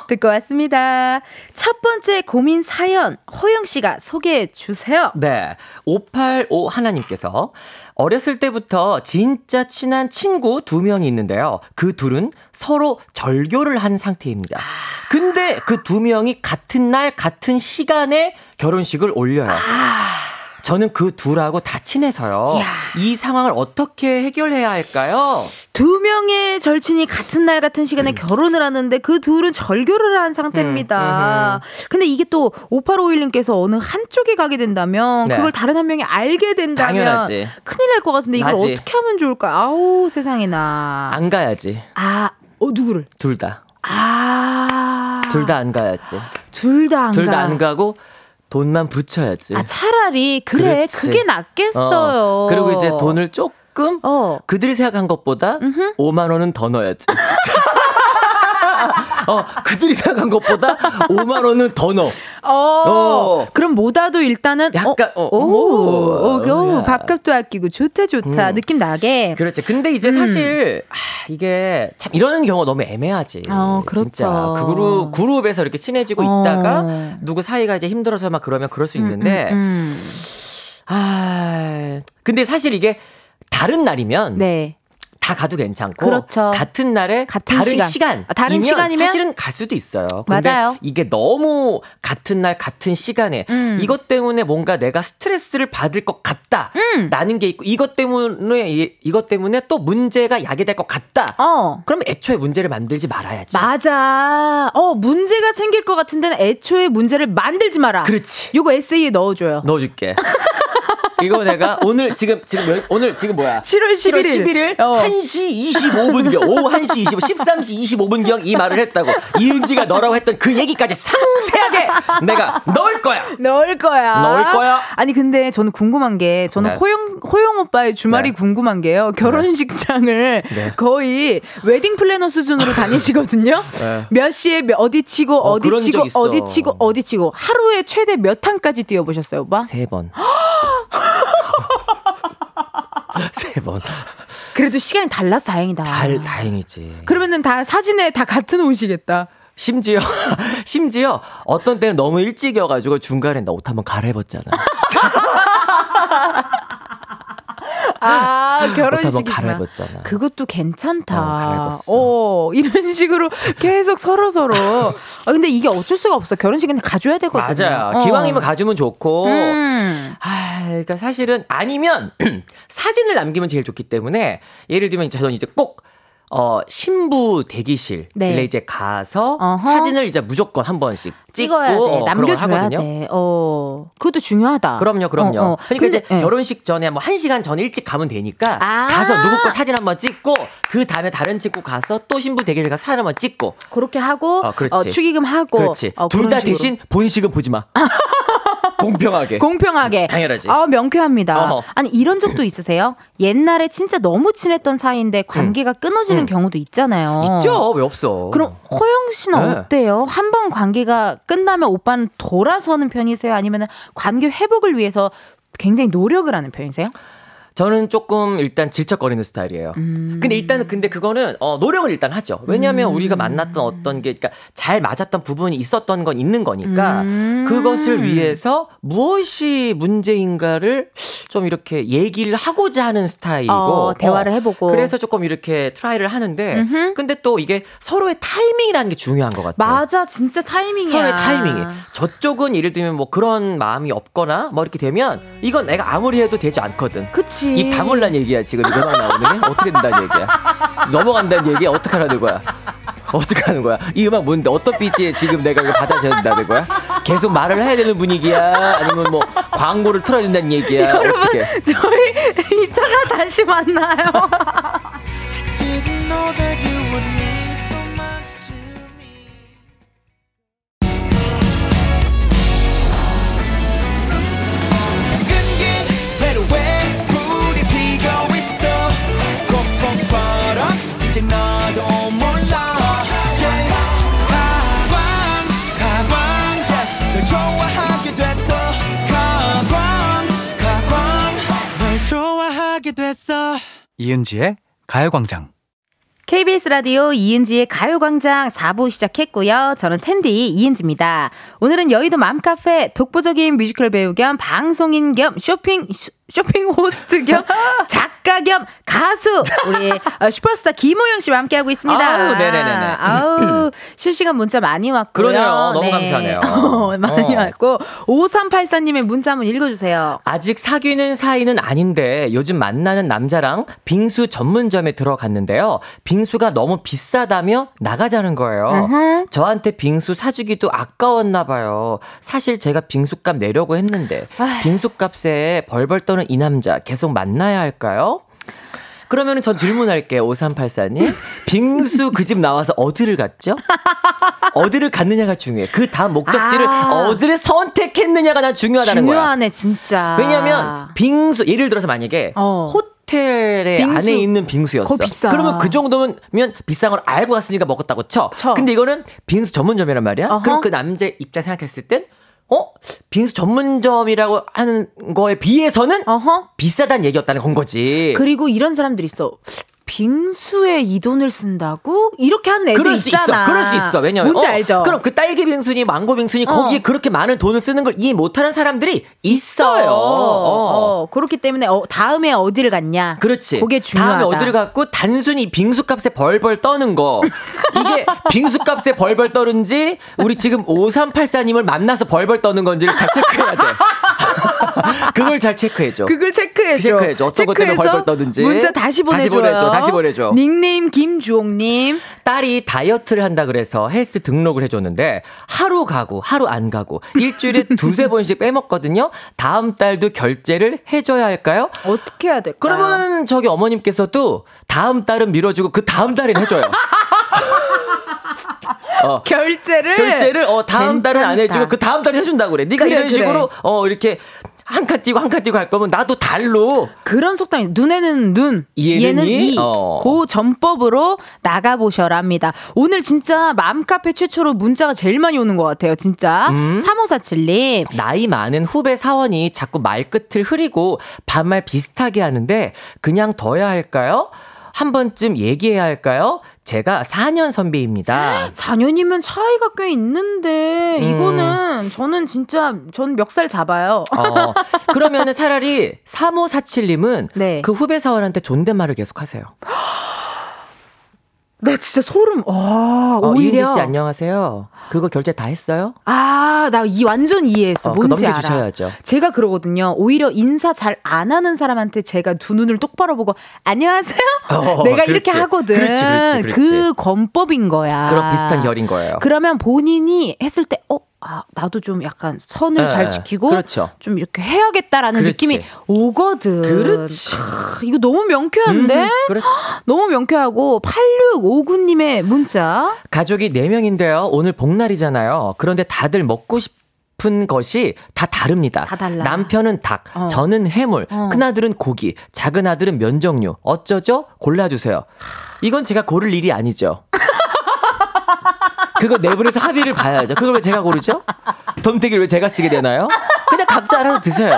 듣고 왔습니다. 첫 번째 고민 사연 호영 씨가 소개해 주세요. 네. 585 하나님께서 어렸을 때부터 진짜 친한 친구 두 명이 있는데요. 그 둘은 서로 절교를 한 상태입니다. 근데 그 두 명이 같은 날 같은 시간에 결혼식을 올려요. 저는 그 둘하고 다 친해서요. 이 상황을 어떻게 해결해야 할까요? 두 명의 절친이 같은 날 같은 시간에 음. 결혼을 하는데 그 둘은 절교를 한 상태입니다. 근데 이게 또 5851님께서 어느 한쪽에 가게 된다면 네. 그걸 다른 한 명이 알게 된다면 당연하지. 큰일 날 것 같은데 이걸 나지. 어떻게 하면 좋을까? 아우 세상에나. 안 가야지. 아, 어 누구를? 둘 다. 아. 둘 다 안 가야지. 둘 다안둘 가. 다안 가고 돈만 붙여야지. 아 차라리 그래 그렇지. 그게 낫겠어요. 어, 그리고 이제 돈을 조금 어. 그들이 생각한 것보다 5만 원은 더 넣어야지. 어, 그들이 생각한 것보다 5만 원은 더 넣어. 어, 어. 그럼 뭐다도 일단은 약간, 어, 오, 오, 오, 오, 야. 밥값도 아끼고 좋다 좋다 음. 느낌 나게. 그렇지. 근데 이제 음. 사실 아, 이게 참 이런 경우가 너무 애매하지. 어, 그렇죠. 진짜 그 그룹 그룹에서 이렇게 친해지고 어. 있다가 누구 사이가 이제 힘들어서 막 그러면 그럴 수 있는데 음, 음. 아 근데 사실 이게 다른 날이면 네. 다 가도 괜찮고 그렇죠. 같은 날에 같은 다른 시간. 시간, 아, 다른 이면 시간이면? 사실은 갈 수도 있어요. 근데 맞아요. 이게 너무 같은 날 같은 시간에 음. 이것 때문에 뭔가 내가 스트레스를 받을 것 같다. 음. 라는 게 있고 이것 때문에 이, 이것 때문에 또 문제가 야기될 것 같다. 어. 그럼 애초에 문제를 만들지 말아야지. 맞아. 어, 문제가 생길 것 같은 데는 애초에 문제를 만들지 마라. 그렇지. 요거 에세이에 넣어 줘요. 넣어 줄게. 이거 내가 오늘 지금 지금 몇- 오늘 지금 뭐야? 7월 11일. 11일 어. 1시 25분경 오후 1시 25 13시 25분경 이 말을 했다고 이은지가 넣으라고 했던 그 얘기까지 상세하게 내가 넣을 거야. 넣을 거야. 넣을 거야. 아니 근데 저는 궁금한 게 저는 네. 호영 호영 오빠의 주말이 네. 궁금한 게요. 결혼식장을 네. 거의 웨딩 플래너 수준으로 다니시거든요. 네. 몇 시에 몇- 어디 치고 어, 어디 치고. 어디 치고 어디 치고 하루에 최대 몇 탕까지 뛰어보셨어요, 오빠? 세 번. 세 번. 그래도 시간이 달라서 다행이다. 달 다행이지. 그러면은 다 사진에 다 같은 옷이겠다. 심지어 심지어 어떤 때는 너무 일찍이어가지고 중간에 나 옷 한번 갈아입었잖아. 아, 결혼식이지만. 갈아입었잖아. 그것도 괜찮다. 어, 갈아입었어. 어, 이런 식으로 계속 서로 서로. 아, 근데 이게 어쩔 수가 없어. 결혼식은 가줘야 되거든요. 맞아요. 어. 기왕이면 가주면 좋고. 음. 아, 그러니까 사실은 아니면 사진을 남기면 제일 좋기 때문에 예를 들면 저는 이제 꼭 어, 신부 대기실에 네. 이제 가서 어허. 사진을 이제 무조건 한 번씩 찍고 찍어야 돼. 어, 남겨줘야. 돼. 어, 그것도 중요하다. 그럼요, 그럼요. 어, 어. 그러니까 근데, 이제 예. 결혼식 전에 뭐 한 시간 전 일찍 가면 되니까 아. 가서 누구 거 사진 한번 찍고 그 다음에 다른 친구 가서 또 신부 대기실 가서 사진 한번 찍고 그렇게 하고 어, 그렇지. 어, 축의금 하고 그렇지. 어, 둘 그런 다 식으로. 대신 본식은 보지 마. 공평하게. 공평하게. 당연하지. 아, 명쾌합니다. 어허. 아니, 이런 적도 있으세요? 옛날에 진짜 너무 친했던 사이인데 관계가 끊어지는 음. 경우도 있잖아요. 있죠. 왜 없어? 그럼 호영 씨는 네. 어때요? 한 번 관계가 끝나면 오빠는 돌아서는 편이세요? 아니면 관계 회복을 위해서 굉장히 노력을 하는 편이세요? 저는 조금 일단 질척거리는 스타일이에요. 음. 근데 일단은 근데 그거는 어 노력을 일단 하죠. 왜냐하면 우리가 만났던 어떤 게 그러니까 잘 맞았던 부분이 있었던 건 있는 거니까 음. 그것을 위해서 무엇이 문제인가를 좀 이렇게 얘기를 하고자 하는 스타일이고 어, 대화를 해보고. 그래서 조금 이렇게 try를 하는데 음흠. 근데 또 이게 서로의 타이밍이라는 게 중요한 것 같아요. 맞아, 진짜 타이밍이야. 서로의 타이밍이 저쪽은 예를 들면 뭐 그런 마음이 없거나 뭐 이렇게 되면 이건 내가 아무리 해도 되지 않거든. 그치. 입 다물란 얘기야 지금 이거 막 나오는 게 어떻게 된다는 얘기야? 넘어간다는 얘기야? 어떻게 하라는 거야? 어떻게 하는 거야? 이 음악 뭔데? 어떤 비지에 지금 내가 이거 받아줘야 된다는 거야? 계속 말을 해야 되는 분위기야? 아니면 뭐 광고를 틀어야 된다는 얘기야? 여러분, 어떻게? 저희 이따가 다시 만나요. 이은지의 가요광장. KBS 라디오 이은지의 가요광장 4부 시작했고요. 저는 텐디 이은지입니다. 오늘은 여의도 맘카페 독보적인 뮤지컬 배우 겸 방송인 겸 쇼핑 쇼- 쇼핑 호스트 겸 작가 겸 가수 우리 어, 슈퍼스타 김호영 씨와 함께하고 있습니다. 아우, 네네네네. 아우, 실시간 문자 많이 왔고요. 네. 그러네요. 너무 감사하네요. 어, 많이 어. 왔고 5384님의 문자 한번 읽어주세요. 아직 사귀는 사이는 아닌데 요즘 만나는 남자랑 빙수 전문점에 들어갔는데요. 빙수가 너무 비싸다며 나가자는 거예요. 음흠. 저한테 빙수 사주기도 아까웠나 봐요. 사실 제가 빙수값 내려고 했는데. 빙수값에 벌벌 떠는 이 남자 계속 만나야 할까요? 그러면은 전 질문할게요. 5384님. 빙수 그 집 나와서 어디를 갔죠? 어디를 갔느냐가 중요해. 그 다음 목적지를 아. 어디를 선택했느냐가 난 중요하다는 거야. 중요하네 진짜. 왜냐면 빙수 예를 들어서 만약에 어. 호텔에 빙수. 안에 있는 빙수였어. 그러면 그 정도면 비싼 걸 알고 갔으니까 먹었다고 쳐. 쳐. 근데 이거는 빙수 전문점이란 말이야. 어허. 그럼 그 남자 입장 생각했을 땐 어? 빙수 전문점이라고 하는 거에 비해서는 어허. 비싸다는 얘기였다는 건 거지. 그리고 이런 사람들 있어. 빙수에 이 돈을 쓴다고? 이렇게 하는 애들 그럴 수 있잖아. 있어. 그럴 수 있어. 왜냐면 뭔지 어, 알죠? 그럼 그 딸기 빙수니 망고 빙수니 어. 거기에 그렇게 많은 돈을 쓰는 걸 이해 못하는 사람들이 있어요. 어. 어. 그렇기 때문에 어, 다음에 어디를 갔냐? 그렇지. 그게 중요하다. 다음에 어디를 갖고 단순히 빙수값에 벌벌 떠는 거. 이게 빙수값에 벌벌 떠는지 우리 지금 5384님을 만나서 벌벌 떠는 건지를 잘 체크해야 돼. 그걸 잘 체크해줘. 그걸 체크해줘. 체크해줘. 어떤 것 때문에 벌벌 떠든지. 문자 다시 다시 보내줘요. 보내줘, 다시 보내줘. 닉네임 김주홍님. 딸이 다이어트를 한다 그래서 헬스 등록을 해줬는데 하루 가고 하루 안 가고 일주일에 두세 번씩 빼먹거든요. 다음 달도 결제를 해줘야 할까요? 어떻게 해야 될까요? 그러면 저기 어머님께서도 다음 달은 밀어주고 그 다음 달엔 해줘요. 어, 결제를 결제를 어 다음 달은 안. 해주고 그 다음 달에 해준다고 그래. 네가 그래, 이런 그래. 식으로 어 이렇게 한 칸 띄고 한 칸 띄고 할 거면 나도 달로 그런 속담이 눈에는 눈, 이? 이. 어. 그 전법으로 나가 보셔랍니다. 오늘 진짜 맘카페 최초로 문자가 제일 많이 오는 것 같아요. 진짜. 음? 3547님. 나이 많은 후배 사원이 자꾸 말끝을 흐리고 반말 비슷하게 하는데 그냥 둬야 할까요? 한 번쯤 얘기해야 할까요? 제가 4년 선배입니다. 4년이면 차이가 꽤 있는데, 음. 이거는 저는 진짜, 전 멱살 잡아요. 어, 그러면은 차라리 3547님은 네. 그 후배 사원한테 존댓말을 계속 하세요. 나 진짜 소름, 와, 어, 오히려. 이은지 씨 안녕하세요. 그거 결제 다 했어요? 아, 나 이 완전 이해했어. 어, 뭔지 알아. 넘겨주셔야죠. 제가 그러거든요. 오히려 인사 잘 안 하는 사람한테 제가 두 눈을 똑바로 보고 안녕하세요. 어, 내가 이렇게 그렇지. 하거든. 그렇지, 그렇지, 그렇지. 그 권법인 거야. 그런 비슷한 결인 거예요. 그러면 본인이 했을 때 어, 아, 나도 좀 약간 선을 네, 잘 지키고 그렇죠. 좀 이렇게 해야겠다라는 그렇지. 느낌이 오거든. 그렇지. 크, 이거 너무 명쾌한데? 음, 그렇지. 너무 명쾌하고 8659님의 문자. 가족이 4명인데요. 오늘 복날이잖아요. 그런데 다들 먹고 싶은 것이 다 다릅니다. 다 달라. 남편은 닭, 어. 저는 해물, 어. 큰아들은 고기, 작은 아들은 면 종류. 어쩌죠? 골라주세요. 이건 제가 고를 일이 아니죠. 그거 내부에서 합의를 봐야죠. 그걸 왜 제가 고르죠? 덤태기를 왜 제가 쓰게 되나요? 그냥 각자 알아서 드세요.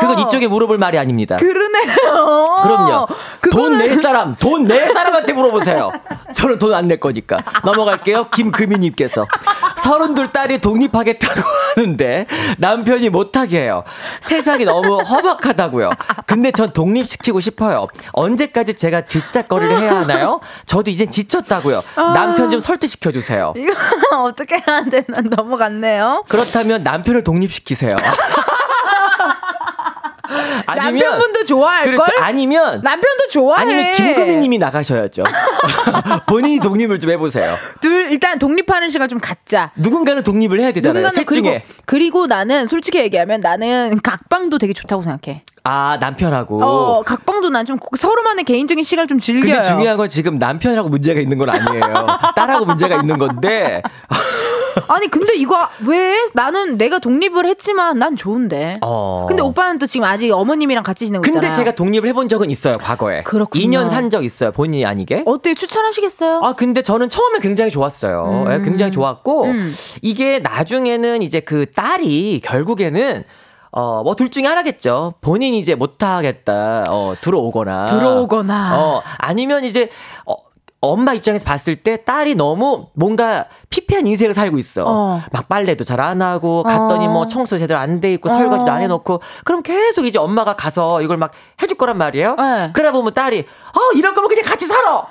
그건 이쪽에 물어볼 말이 아닙니다. 그러네요. 그럼요. 돈 그거는- 낼 사람, 돈 낼 사람한테 물어보세요. 저는 돈 안 낼 거니까. 넘어갈게요. 김금희님께서. 서른둘 딸이 독립하겠다고 하는데 남편이 못하게 해요. 세상이 너무 허박하다고요. 근데 전 독립시키고 싶어요. 언제까지 제가 뒤치다거리를 해야 하나요? 저도 이젠 지쳤다고요. 남편 좀 설득시켜 주세요. 이거 어떻게 해야 되나 넘어갔네요. 그렇다면 남편을 독립시키세요. 남편분도 좋아할 그렇죠. 걸? 아니면 남편도 좋아해. 아니면 김금희님이 나가셔야죠. 본인이 독립을 좀 해보세요. 둘 일단 독립하는 시간 좀 갖자. 누군가는 독립을 해야 되잖아요. 누군가는 셋 그리고 중에 그리고 나는 솔직히 얘기하면 나는 각방도 되게 좋다고 생각해. 아 남편하고. 어 각방도 난 좀 서로만의 개인적인 시간을 좀 즐겨요. 근데 중요한 건 지금 남편하고 문제가 있는 건 아니에요. 딸하고 문제가 있는 건데. 아니 근데 이거 왜 나는 내가 독립을 했지만 난 좋은데. 어. 근데 오빠는 또 지금 아직 어머님이랑 같이 지내고 근데 있잖아. 제가 독립을 해본 적은 있어요 과거에. 그렇군요. 2년 산 적 있어요 본인이 아니게. 어때요? 추천하시겠어요? 아, 근데 저는 처음에 굉장히 좋았어요. 예, 굉장히 좋았고, 음. 이게 나중에는 이제 그 딸이 결국에는 어, 뭐, 둘 중에 하나겠죠. 본인이 이제 못하겠다, 어, 들어오거나. 들어오거나. 어, 아니면 이제, 어, 엄마 입장에서 봤을 때 딸이 너무 뭔가 피폐한 인생을 살고 있어. 어. 막 빨래도 잘 안 하고 갔더니 어. 뭐 청소 제대로 안 돼 있고 어. 설거지도 안 해놓고 그럼 계속 이제 엄마가 가서 이걸 막 해줄 거란 말이에요. 네. 그러다 보면 딸이 어 이럴 거면 그냥 같이 살아.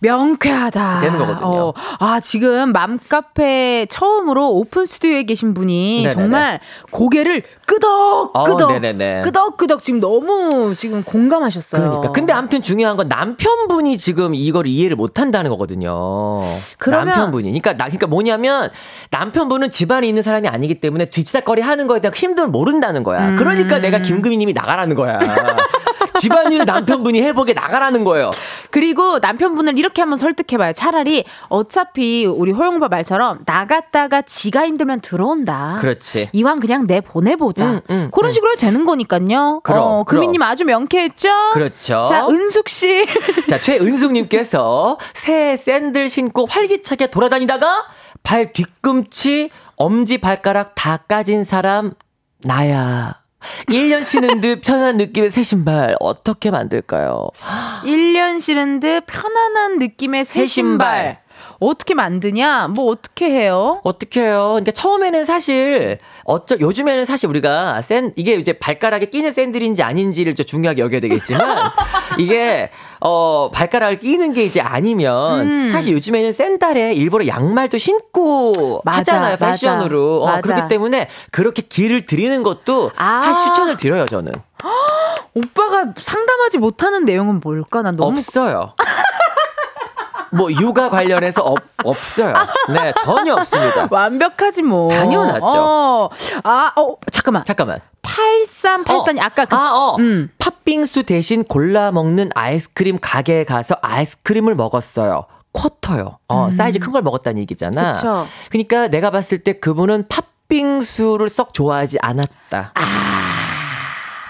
명쾌하다. 되는 거거든요. 어, 아, 지금 맘카페 처음으로 오픈 스튜디오에 계신 분이 네네네. 정말 고개를 끄덕끄덕. 어. 끄덕끄덕 지금 너무 지금 공감하셨어요. 그러니까. 근데 아무튼 중요한 건 남편분이 지금 이걸 이해를 못 한다는 거거든요. 그러면- 남편분이. 그러니까 나 그러니까 뭐냐면 남편분은 집안에 있는 사람이 아니기 때문에 뒤치다거리 하는 거에 대한 힘듦을 모른다는 거야. 음. 그러니까 내가 김금희 님이 나가라는 거야. 집안일 남편분이 해보게 나가라는 거예요. 그리고 남편분을 이렇게 한번 설득해봐요. 차라리 어차피 우리 호영바 말처럼 나갔다가 지가 힘들면 들어온다. 그렇지. 이왕 그냥 내 보내보자. 음, 음, 그런 음. 식으로 해도 되는 거니까요. 그럼, 어, 그럼. 금희님 아주 명쾌했죠? 그렇죠. 자, 은숙 씨. 자, 최은숙님께서 새 샌들 신고 활기차게 돌아다니다가 발 뒤꿈치 엄지 발가락 다 까진 사람 나야. 1년 신은 듯 편한 느낌의 새 신발 어떻게 만들까요? 1년 신은 듯 편안한 느낌의 새 새 신발. 신발. 어떻게 만드냐? 뭐 어떻게 해요? 어떻게 해요? 그러니까 처음에는 사실 어쩌 요즘에는 사실 우리가 샌 이게 이제 발가락에 끼는 샌들인지 아닌지를 좀 중요하게 여겨야 되겠지만 이게 어 발가락을 끼는 게 이제 아니면 사실 요즘에는 샌달에 일부러 양말도 신고 맞아, 하잖아요 맞아. 패션으로 어, 맞아. 그렇기 때문에 그렇게 길을 들이는 것도 아. 사실 추천을 드려요 저는 오빠가 상담하지 못하는 내용은 뭘까? 난 너무 없어요. 뭐 육아 관련해서 없, 없어요. 네 전혀 없습니다. 완벽하지 뭐. 당연하죠. 어. 아, 어, 잠깐만. 잠깐만. 8384니 아까 그 아, 어. 음. 팥빙수 대신 골라 먹는 아이스크림 가게에 가서 아이스크림을 먹었어요. 쿼터요. 어, 사이즈 큰 걸 먹었다는 얘기잖아. 음. 그쵸. 그러니까 내가 봤을 때 그분은 팥빙수를 썩 좋아하지 않았다. 아.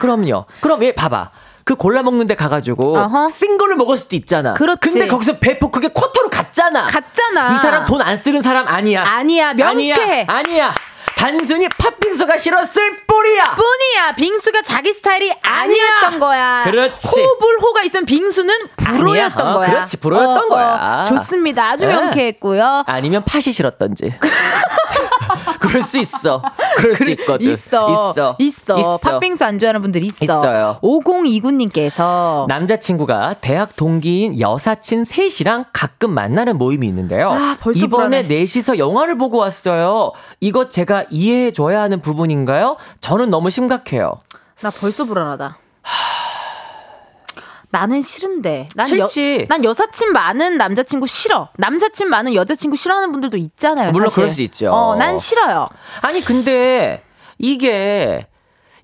그럼요. 그럼 얘 봐봐. 그 골라 먹는 데 가가지고 어허. 싱글을 먹을 수도 있잖아. 그렇지. 근데 거기서 배포 그게 쿼터로 갔잖아. 갔잖아. 이 사람 돈 안 쓰는 사람 아니야. 아니야, 명쾌해. 아니야. 아니야. 단순히 팥빙수가 싫었을 뿐이야. 뿐이야. 빙수가 자기 스타일이 아니었던 거야. 그렇지. 호불호가 있으면 빙수는 불호였던 아니야. 어, 거야. 그렇지, 불호였던 거야. 좋습니다. 아주 네. 명쾌했고요. 아니면 팥이 싫었던지. 그럴 수 있어. 그럴 수 있거든. 있어. 있어. 있어. 팥빙수 안 좋아하는 분들 있어. 있어요. 5029님께서 남자친구가 대학 동기인 여사친 셋이랑 가끔 만나는 모임이 있는데요. 아, 벌써 이번에 불안해. 넷이서 영화를 보고 왔어요. 이거 제가 이해해 줘야 하는 부분인가요? 저는 너무 심각해요. 나 벌써 불안하다. 나는 싫은데. 난 싫지. 여, 난 여사친 많은 남자친구 싫어. 남사친 많은 여자친구 싫어하는 분들도 있잖아요. 물론 사실. 그럴 수 있죠. 어, 난 싫어요. 아니 근데 이게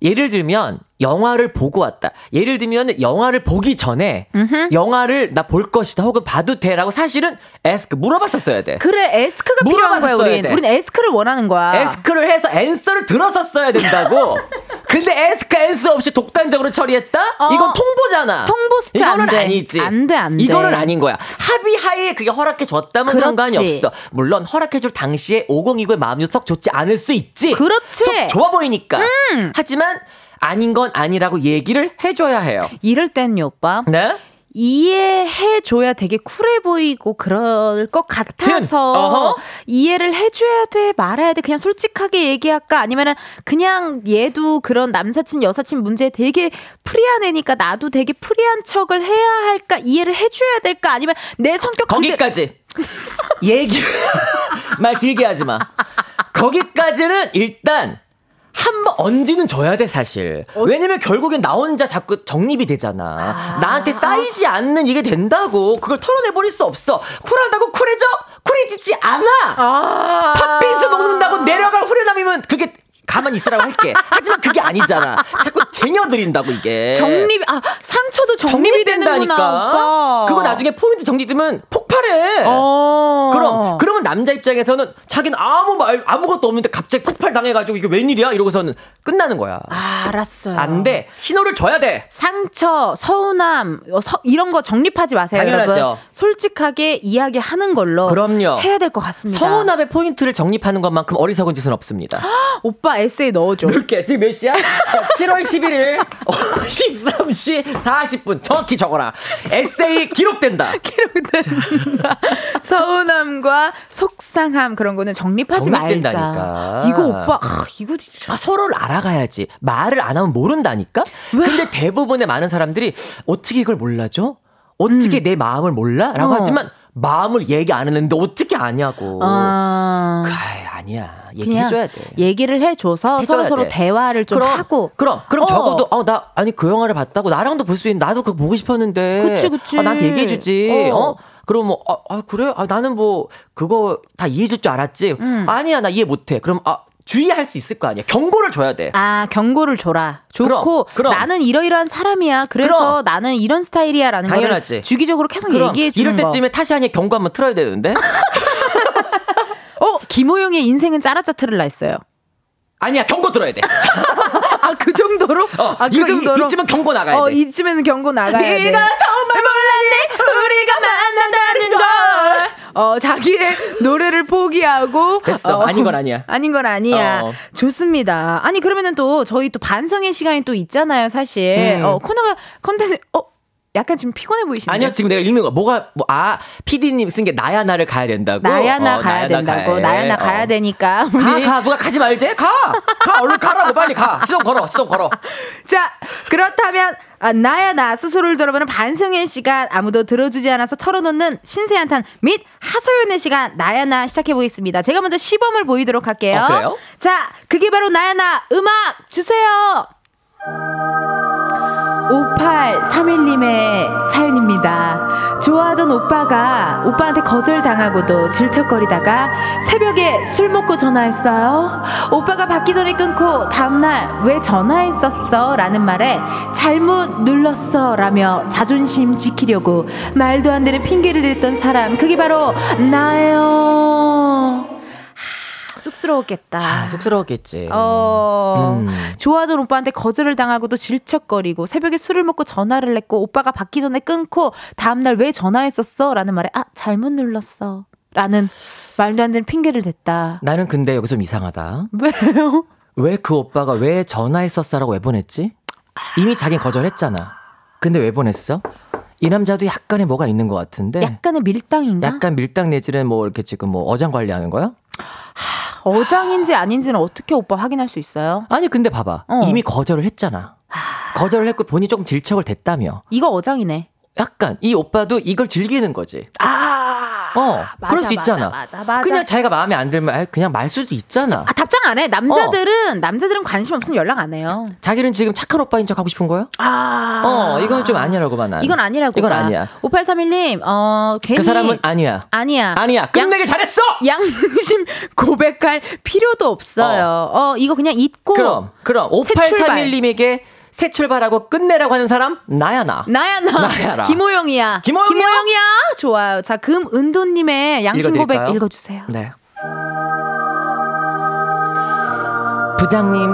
예를 들면 영화를 보고 왔다. 예를 들면 영화를 보기 전에 영화를 나 볼 것이다 혹은 봐도 돼라고 사실은 ask 물어봤었어야 돼. 그래, ask가 필요한 거야, 우린. 돼. 우린 ask를 원하는 거야. ask를 해서 answer를 들었었어야 된다고. 근데 ask answer 없이 독단적으로 처리했다? 어. 이건 통보잖아. 통보 스타 이거는 안 돼. 아니지. 안 돼, 안 돼. 이거는 아닌 거야. 합의하에 그게 허락해 줬다면. 상관이 없어. 물론 허락해 줄 당시에 5029의 마음이 썩 좋지 않을 수 있지. 그렇지. 음. 썩 좋아 보이니까. 하지만 아닌 건 아니라고 얘기를 해줘야 해요. 이럴 땐요, 오빠. 네? 이해해줘야 되게 쿨해 보이고 그럴 것 같아서. 이해를 해줘야 돼 말아야 돼 그냥 솔직하게 얘기할까 아니면은 그냥 얘도 그런 남사친 여사친 문제에 되게 프리한 애니까 나도 되게 프리한 척을 해야 할까 이해를 해줘야 될까 아니면 내 성격 거기까지. 얘기 말 길게 하지 마. 거기까지는 일단 한번 얹이는 줘야 돼 사실. 왜냐면 결국엔 나 혼자 자꾸 정립이 되잖아. 나한테 쌓이지 않는 이게 된다고. 그걸 털어내 버릴 수 없어. 쿨하다고 쿨해져? 쿨해지지 않아. 아. 팥빙수 먹는다고 내려갈 후련함이면 그게 가만히 있으라고 할게. 하지만 그게 아니잖아. 자꾸 쟁여들인다고 이게. 정립 아 상처도 정립이 되는구나 오빠 그거 나중에 포인트 정립되면 폭발해. 어. 그럼 그러면 남자 입장에서는 자기는 아무 말 아무것도 없는데 갑자기 폭발 당해가지고 이게 웬일이야 이러고서는 끝나는 거야. 아, 알았어요 안 돼. 신호를 줘야 돼. 상처, 서운함 어, 서- 이런 거 정립하지 마세요, 당연하죠. 여러분. 솔직하게 이야기하는 걸로 그럼요. 해야 될 것 같습니다. 서운함의 포인트를 정립하는 것만큼 어리석은 짓은 없습니다. 오빠 에세이 넣어줘. 이렇게 지금 몇 시야? 자, 7월 11일 13시 40분 정확히 적어라. 에세이 기록된다. 기록된다. 서운함과 속상함 그런 거는 정립하지 정립된다니까. 말자. 이거 오빠 아, 이거 아, 서로를 알아가야지. 말을 안 하면 모른다니까? 근데 대부분의 많은 사람들이 어떻게 이걸 몰라줘? 어떻게 내 마음을 몰라? 라고 음. 어. 하지만 마음을 얘기 안 했는데 어떻게 아냐고. 아, 아이, 아니야. 얘기해줘야 돼. 얘기를 해줘서 서로 서로 돼. 대화를 좀 그럼, 하고. 그럼, 그럼 어. 적어도, 어, 나, 아니, 그 영화를 봤다고 나랑도 볼 수 있는, 나도 그거 보고 싶었는데. 그치, 그치. 아, 나한테 얘기해주지. 어. 어? 그럼 뭐, 아, 아, 그래? 아, 나는 뭐, 그거 다 이해해줄 줄 알았지. 음. 아니야, 나 이해 못해. 그럼, 아, 주의할 수 있을 거 아니야. 경고를 줘야 돼. 아, 경고를 줘라. 좋고 그럼, 그럼. 나는 이러이러한 사람이야. 그래서 그럼. 나는 이런 스타일이야라는 걸 당연하지. 주기적으로 계속 얘기해 주는 이럴 거. 때쯤에 타시안의 경고 한번 틀어야 되는데. 어, 김호영의 인생은 짜라짜트를 냈어요. 아니야, 경고 들어야 돼. 아, 그 정도로? 어, 아, 그 이거 정도로? 이, 이쯤은 경고 나가야 어, 돼. 이쯤에는 경고 나가야 돼. 네가 정말 몰랐네 우리가 만난다는 걸 어, 자기의 노래를 포기하고. 됐어. 어, 아닌 건 아니야. 아닌 건 아니야. 어. 좋습니다. 아니, 그러면은 또 저희 또 반성의 시간이 또 있잖아요, 사실. 음. 어, 코너가 컨텐츠, 어, 약간 지금 피곤해 보이시네요. 아니요, 지금 내가 읽는 거. 뭐가, 뭐, 아, PD님 쓴 게 나야 나를 가야 된다고? 나야 나 어, 가야 된다고. 나야 나 해. 가야 어. 되니까. 가, 가. 누가 가지 말지? 가! 가! 얼른 가라고, 빨리 가. 시동 걸어, 시동 걸어. 자, 그렇다면 아, 나야 나 스스로를 돌아보는 반성의 시간 아무도 들어주지 않아서 털어놓는 신세 한탄 및 하소연의 시간 나야 나 시작해 보겠습니다. 제가 먼저 시범을 보이도록 할게요. 어? 자, 그게 바로 나야 나 음악 주세요. 5831님의 사연입니다. 좋아하던 오빠가 오빠한테 거절당하고도 질척거리다가 새벽에 술 먹고 전화했어요. 오빠가 받기 전에 끊고 다음날 왜 전화했었어? 라는 말에 잘못 눌렀어 라며 자존심 지키려고 말도 안 되는 핑계를 댔던 사람. 그게 바로 나예요. 하, 쑥스러웠겠다. 아, 쑥스러웠겠지. 어, 음. 좋아하던 오빠한테 거절을 당하고도 질척거리고 새벽에 술을 먹고 전화를 했고 오빠가 받기 전에 끊고 다음날 왜 전화했었어? 라는 말에 아, 잘못 눌렀어. 라는 말도 안 되는 핑계를 댔다. 나는 근데 여기서 좀 이상하다. 왜요? 왜 그 오빠가 왜 전화했었어라고 왜 보냈지? 이미 자긴 거절했잖아. 근데 왜 보냈어? 이 남자도 약간의 뭐가 있는 것 같은데. 약간의 밀당인가? 약간 밀당 내지는 뭐 이렇게 지금 뭐 어장 관리하는 거야? 어장인지 아닌지는 어떻게 오빠 확인할 수 있어요? 아니 근데 봐봐 어. 이미 거절을 했잖아. 거절을 했고 본인이 조금 질척을 됐다며. 이거 어장이네. 약간 이 오빠도 이걸 즐기는 거지. 아, 어, 맞아, 그럴 수 맞아, 있잖아. 맞아, 맞아. 그냥 자기가 마음에 안 들면 아, 그냥 말 수도 있잖아. 아, 답장 안 해. 남자들은 남자들은 관심 없으면 연락 안 해요. 자기는 지금 착한 오빠인 척 하고 싶은 거야? 아, 어, 이건 좀 아니라고 봐, 난. 이건 아니라고. 이건 봐. 아니야. 5831님, 어, 괜히. 그 사람은 아니야. 아니야. 아니야. 끝내길 잘했어! 양심 고백할 필요도 없어요. 어, 이거 그냥 잊고. 그럼, 그럼. 새 출발. 5831님에게 새 출발하고 끝내라고 하는 사람? 나야, 나. 나야, 나. 나야라. 김호영이야. 김호영이야? 좋아요. 자, 금은도님의 양심 고백 읽어드릴까요? 읽어주세요. 네. 부장님,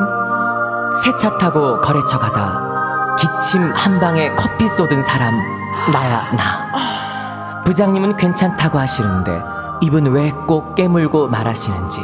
새 차 타고 거래처 가다 기침 한 방에 커피 쏟은 사람 나야 나. 부장님은 괜찮다고 하시는데 이분 왜꼭 깨물고 말하시는지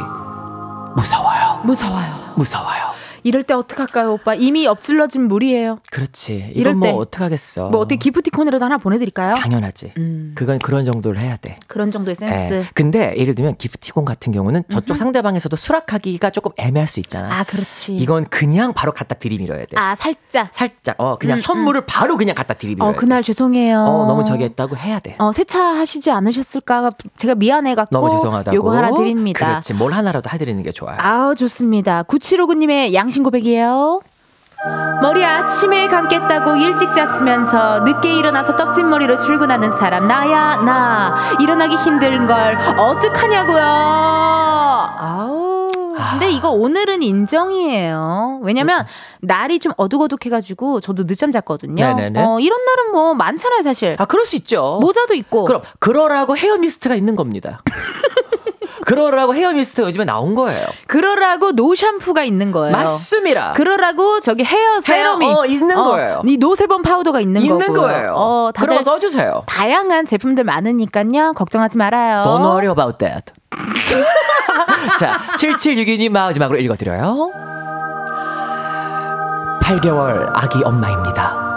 무서워요. 무서워요. 무서워요. 이럴 때 어떡할까요, 오빠? 이미 엎질러진 물이에요. 그렇지. 이럴 뭐 어떡하겠어. 뭐 어떻게 기프티콘이라도 하나 보내드릴까요? 당연하지. 음. 그건 그런 정도를 해야 돼. 그런 정도의 센스. 예. 근데 예를 들면 기프티콘 같은 경우는 저쪽 상대방에서도 수락하기가 조금 애매할 수 있잖아. 아, 그렇지. 이건 그냥 바로 갖다 들이밀어야 돼. 아, 살짝. 살짝 어 그냥 음, 현물을 바로 그냥 갖다 들이밀어야 어, 그날 돼. 죄송해요. 어 너무 저기 했다고 해야 돼. 어, 세차하시지 않으셨을까? 제가 미안해 갖고. 너무 죄송하다고. 요거 하나 드립니다. 그렇지. 뭘 하나라도 해드리는 게 좋아요. 아우, 좋습니다. 9759님의 양심 고백이에요. 머리 아침에 감겠다고 일찍 잤으면서 늦게 일어나서 떡진 머리로 출근하는 사람 나야 나 일어나기 힘든 걸 어떡하냐고요 아우 근데 이거 오늘은 인정이에요 왜냐면 날이 좀 어둑어둑해가지고 저도 늦잠 잤거든요 네네네. 어, 이런 날은 뭐 많잖아요 사실 아 그럴 수 있죠. 모자도 있고 그럼 그러라고 헤어 미스트가 있는 겁니다. 그러라고 헤어 미스트가 요즘에 나온 거예요. 그러라고 no 샴푸가 있는 거예요 맞습니다. 그러라고 저기 헤어 세럼이 어, 있는 거예요. 이 노세범 파우더가 있는, 있는 거고요. 거예요. 어, 다들 거 써주세요. 다양한 제품들 많으니까요. 걱정하지 말아요. Don't worry about that. 자, 7762님 마지막으로 읽어드려요. 8개월 아기 엄마입니다.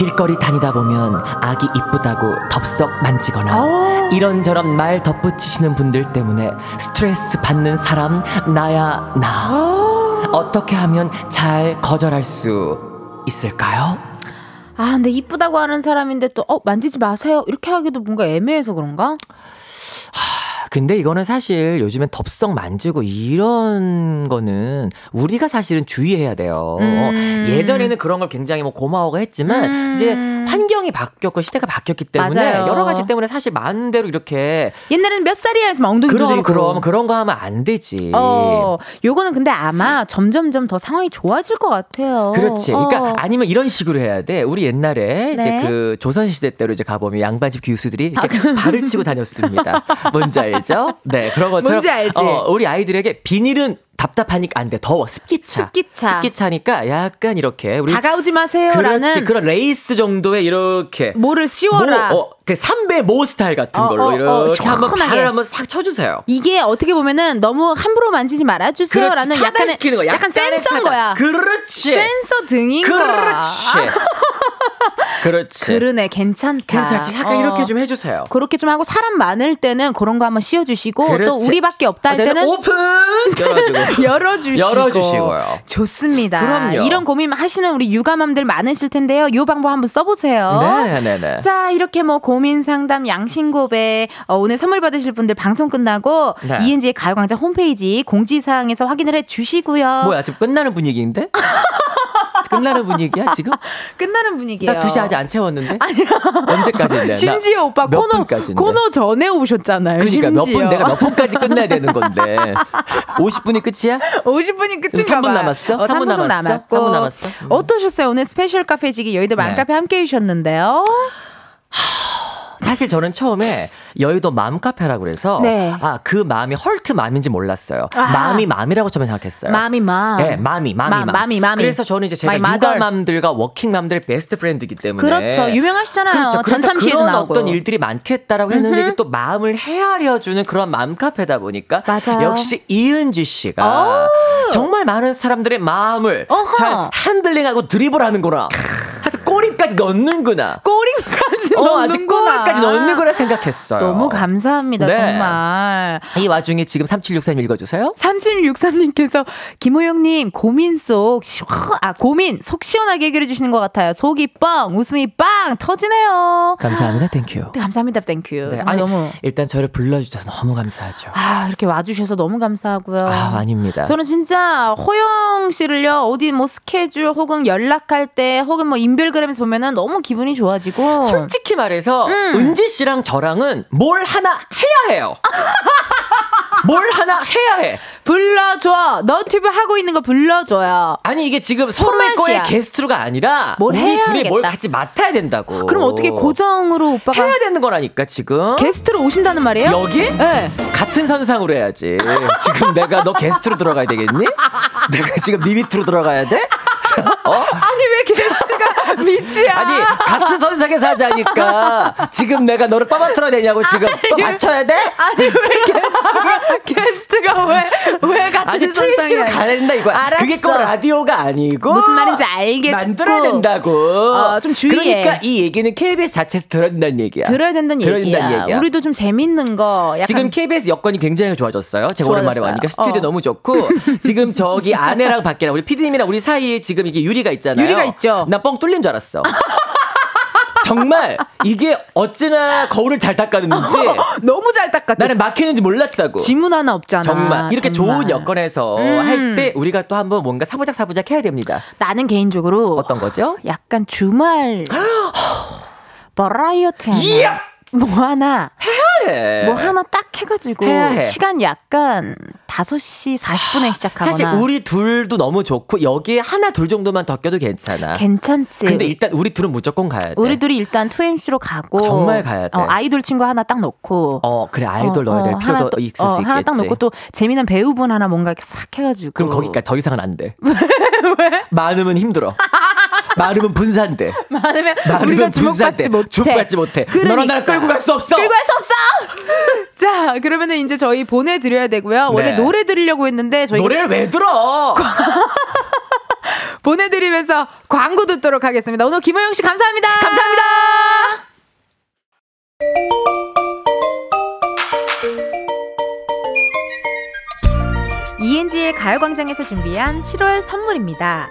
길거리 다니다 보면 아기 이쁘다고 덥석 만지거나 어. 이런저런 말 덧붙이시는 분들 때문에 스트레스 받는 사람 나야 나. 어. 어떻게 하면 잘 거절할 수 있을까요? 아, 근데 이쁘다고 하는 사람인데 또, 어, 만지지 마세요. 이렇게 하기도 뭔가 애매해서 그런가? 근데 이거는 사실 요즘엔 덥석 만지고 이런 거는 우리가 사실은 주의해야 돼요. 음. 예전에는 그런 걸 굉장히 뭐 고마워가 했지만 음. 이제 환경이 바뀌었고 시대가 바뀌었기 때문에 맞아요. 여러 가지 때문에 사실 마음대로 이렇게 옛날에는 몇 살이야 해서 막 엉덩이 그럼 두드리고. 그럼 그런 거 하면 안 되지. 어, 요거는 근데 아마 점점점 더 상황이 좋아질 것 같아요. 그렇지. 그러니까 어. 아니면 이런 식으로 해야 돼. 우리 옛날에 이제 네. 그 조선 시대 때로 이제 가보면 양반집 귀수들이 이렇게 발을 치고 다녔습니다. 뭔지 알죠? 네, 그런 것처럼 뭔지 알지? 어, 우리 아이들에게 비닐은 답답하니까 안 돼. 더워. 습기차. 습기차. 습기차니까 약간 이렇게 우리 다가오지 마세요라는 그렇지. 그런 레이스 정도의 이렇게 뭐를 씌워라. 모, 어, 그 삼베 모 스타일 같은 어, 걸로 어, 어, 이렇게 한번. 발을 한번 싹 쳐주세요. 이게 어떻게 보면은 너무 함부로 만지지 말아주세요라는 그렇지. 약간. 약간 센서인 차단. 거야. 그렇지. 센서 등인 거야. 그렇지. 그렇지. 그러네 괜찮다. 괜찮지. 약간 어. 이렇게 좀 해주세요. 그렇게 좀 하고 사람 많을 때는 그런 거 한번 씌워주시고 또 그렇지. 우리밖에 없다 할 어, 때는 오픈 열어주고 열어주시고 열어주시고요. 좋습니다. 그럼요. 이런 고민 하시는 우리 육아맘들 많으실 텐데요. 이 방법 한번 써보세요. 네네네. 자 이렇게 뭐 고민 상담 양심 고백 어, 오늘 선물 받으실 분들 방송 끝나고 네. 이은지의 가요광장 홈페이지 공지사항에서 확인을 해주시고요. 뭐야 지금 끝나는 분위기인데? 끝나는 분위기야 지금? 끝나는 분위기예요. 나 2시 아직 안 채웠는데? 언제까지인데? 심지어 오빠 몇 코너 분까지인데? 코너 전에 오셨잖아요. 그러니까 몇. 분 내가 몇 분까지 끝나야 되는 건데 50분이 끝이야? 50분이 끝인가 3분 봐요. 남았어? 어, 3분 3분 좀 남았어? 남았고. 3분 남았어? 음. 어떠셨어요? 오늘 스페셜 카페지기 여의도 네. 맘카페 함께 해 주셨는데요. 사실 저는 처음에 여의도 맘카페라고 그래서 네. 아 그 마음이 헐트 맘인지 몰랐어요. 아. 마음이 맘이라고 처음에 생각했어요. mommy mom. 네, mommy, mommy, mo- mom. mommy, mommy. 그래서 저는 이제 제가. 육아맘들과 워킹맘들의 best friend이기 때문에. 그렇죠. 유명하시잖아요. 그렇죠. 그래서 전참시에도 그런 나오고. 어떤 일들이 많겠다라고 했는데 이게 또 마음을 헤아려주는 그런 맘카페다 보니까. 맞아요. 역시 이은지 씨가 정말 많은 사람들의 마음을 어허. 잘 핸들링하고 드리블하는구나. 하여튼 꼬리까지 넣는구나. 꼬 리까지 어, 아직. 꼬리까지 넣는 거라 생각했어요. 너무 감사합니다, 네. 정말. 이 와중에 지금 3763 읽어주세요. 3763님께서 김호영님 고민 속 시원, 아 고민 속 시원하게 해결해 주시는 것 같아요. 속이 뻥, 웃음이 빵 터지네요. 감사합니다. Thank you. 네, 감사합니다, thank you. 네, 아니, 너무 일단 저를 불러주셔서 너무 감사하죠. 아 이렇게 와주셔서 너무 감사하고요. 아, 아닙니다. 저는 진짜 호영 씨를요 어디 뭐 스케줄 혹은 연락할 때 혹은 뭐 인별그램에서 보면은 너무 기분이 좋아지고 솔직히 말해서 음. 은지 씨랑 저랑은 뭘 하나 해야 해요. 뭘 하나 해야 해. 불러줘 너튜브 하고 있는 거 불러줘요. 아니 이게 지금 서로의. 거에 게스트로가 아니라 뭘 우리 해야 둘이 뭘 되겠다. 같이 맡아야 된다고. 그럼 어떻게 고정으로 오빠가 해야 되는 거라니까 지금. 게스트로 오신다는 말이에요? 여기? 네. 같은 선상으로 해야지. 지금 내가 너 게스트로 들어가야 되겠니? 내가 지금 네 밑으로 들어가야 돼? 어? 아니 왜 게스트가 밑이야? 아니 같은 선상에서 하자니까 지금 내가 너를 떠받들어야 되냐고 지금 또 맞춰야 돼? 아니 왜 게스트가 왜왜 같은 아니 트위치로 선상이야? 가야 된다 이거야. 알았어. 그게 꼭 라디오가 아니고 무슨 말인지 알겠고. 만들어야 된다고. 어, 좀 주의해. 그러니까 이 얘기는 KBS 자체에서 들어야 된다는 얘기야. 들어야 된다는 들어야 얘기야. 된다는 얘기야. 우리도 좀 재밌는 거 지금 KBS 여건이 굉장히 좋아졌어요. 제가 오랜만에 좋아졌어요. 와니까 스튜디오 어. 너무 좋고 지금 저기 아내랑 밖에랑 우리 PD님이랑 우리 사이에 지금 이게 유리가 있잖아요. 유리가 있죠. 나 뻥 뚫린 줄 알았어. 정말 이게 어찌나 거울을 잘 닦았는지 너무 잘 닦았죠. 나는 막히는지 몰랐다고. 지문 하나 없잖아. 정말 이렇게 정말. 좋은 여건에서 음. 할때 우리가 또 한번 뭔가 사부작 사부작 해야 됩니다. 나는 개인적으로 어떤 거죠? 약간 주말 버라이어티 하나! 뭐 하나 해. 뭐 하나 딱 해가지고 해야 해. 시간 약간 5시 40분에 시작하거나 사실 우리 둘도 너무 좋고 여기에 하나 둘 정도만 더 껴도 괜찮아. 괜찮지. 근데 일단 우리 둘은 무조건 가야 돼. 우리 둘이 일단 2MC로 가고 정말 가야 돼. 어, 아이돌 친구 하나 딱 넣고 어 그래 아이돌 어, 넣어야 될 어, 필요도 있을 어, 수 있겠지. 하나 딱 넣고 또 재미난 배우분 하나 뭔가 이렇게 싹 해가지고 그럼 거기까지 더 이상은 안 돼. 왜? 많으면 힘들어. 많으면 분산돼. 많으면 우리가. 주목받지 못해. 주목받지 못해. 너랑 나를 끌고 갈 수 없어. 끌고 갈 수 없어. 자, 그러면은 이제 저희 보내드려야 되고요. 원래 네. 노래 들으려고 했는데 저희 노래를 왜 들어? 보내드리면서 광고 듣도록 하겠습니다. 오늘 김호영 씨 감사합니다. 감사합니다. ENG의 가요광장에서 준비한 7월 선물입니다.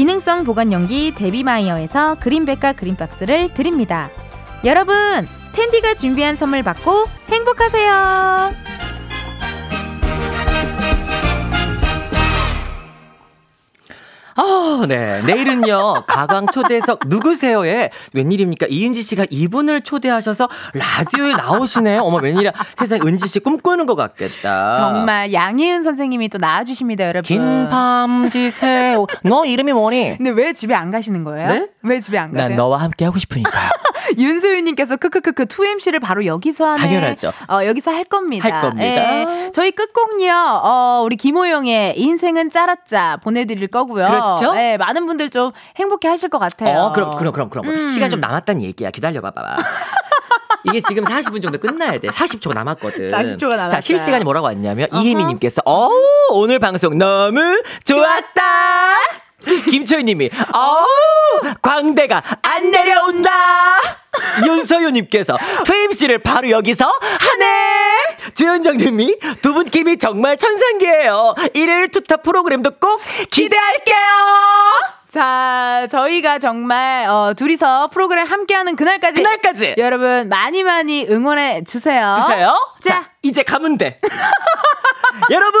기능성 보관용기 데비마이어에서 그린백과 그린박스를 드립니다. 여러분 텐디가 준비한 선물 받고 행복하세요. 아, 네. 내일은요, 가광 초대석 누구세요에 웬일입니까? 이은지 씨가 이분을 초대하셔서 라디오에 나오시네요. 어머, 웬일이야. 세상에 은지 씨 꿈꾸는 것 같겠다. 정말 양혜은 선생님이 또 나와주십니다, 여러분. 긴 밤지새우. 너 이름이 뭐니? 근데 왜 집에 안 가시는 거예요? 네? 왜 집에 안 가세요? 난 너와 함께 하고 싶으니까. 윤소윤님께서 크크크크 2MC를 바로 여기서 하네. 당연하죠. 어, 여기서 할 겁니다. 할 겁니다. 예. 저희 끝곡요, 어, 우리 김호영의 인생은 짜랐자 보내드릴 거고요. 그렇죠. 예, 많은 분들 좀 행복해 하실 것 같아요. 어, 그럼, 그럼, 그럼, 그럼. 음. 시간 좀 남았다는 얘기야. 기다려봐봐. 이게 지금 40분 정도 끝나야 돼. 40초가 남았거든. 40초 가 자. 실시간이 뭐라고 왔냐면. 이혜미님께서, 어우, 오늘 방송 너무 좋았다! 김초희 님이, 어우, 광대가 안 내려온다! 윤서유님께서, 트임 씨를 바로 여기서 하네! 주현정 님이, 두 분 김이 정말 천상계예요. 일요일 투탑 프로그램도 꼭 기대할게요! 자, 저희가 정말 어, 둘이서 프로그램 함께하는 그날까지, 그날까지! 여러분 많이 많이 응원해 주세요. 주세요. 자, 자, 이제 가면 돼. 여러분,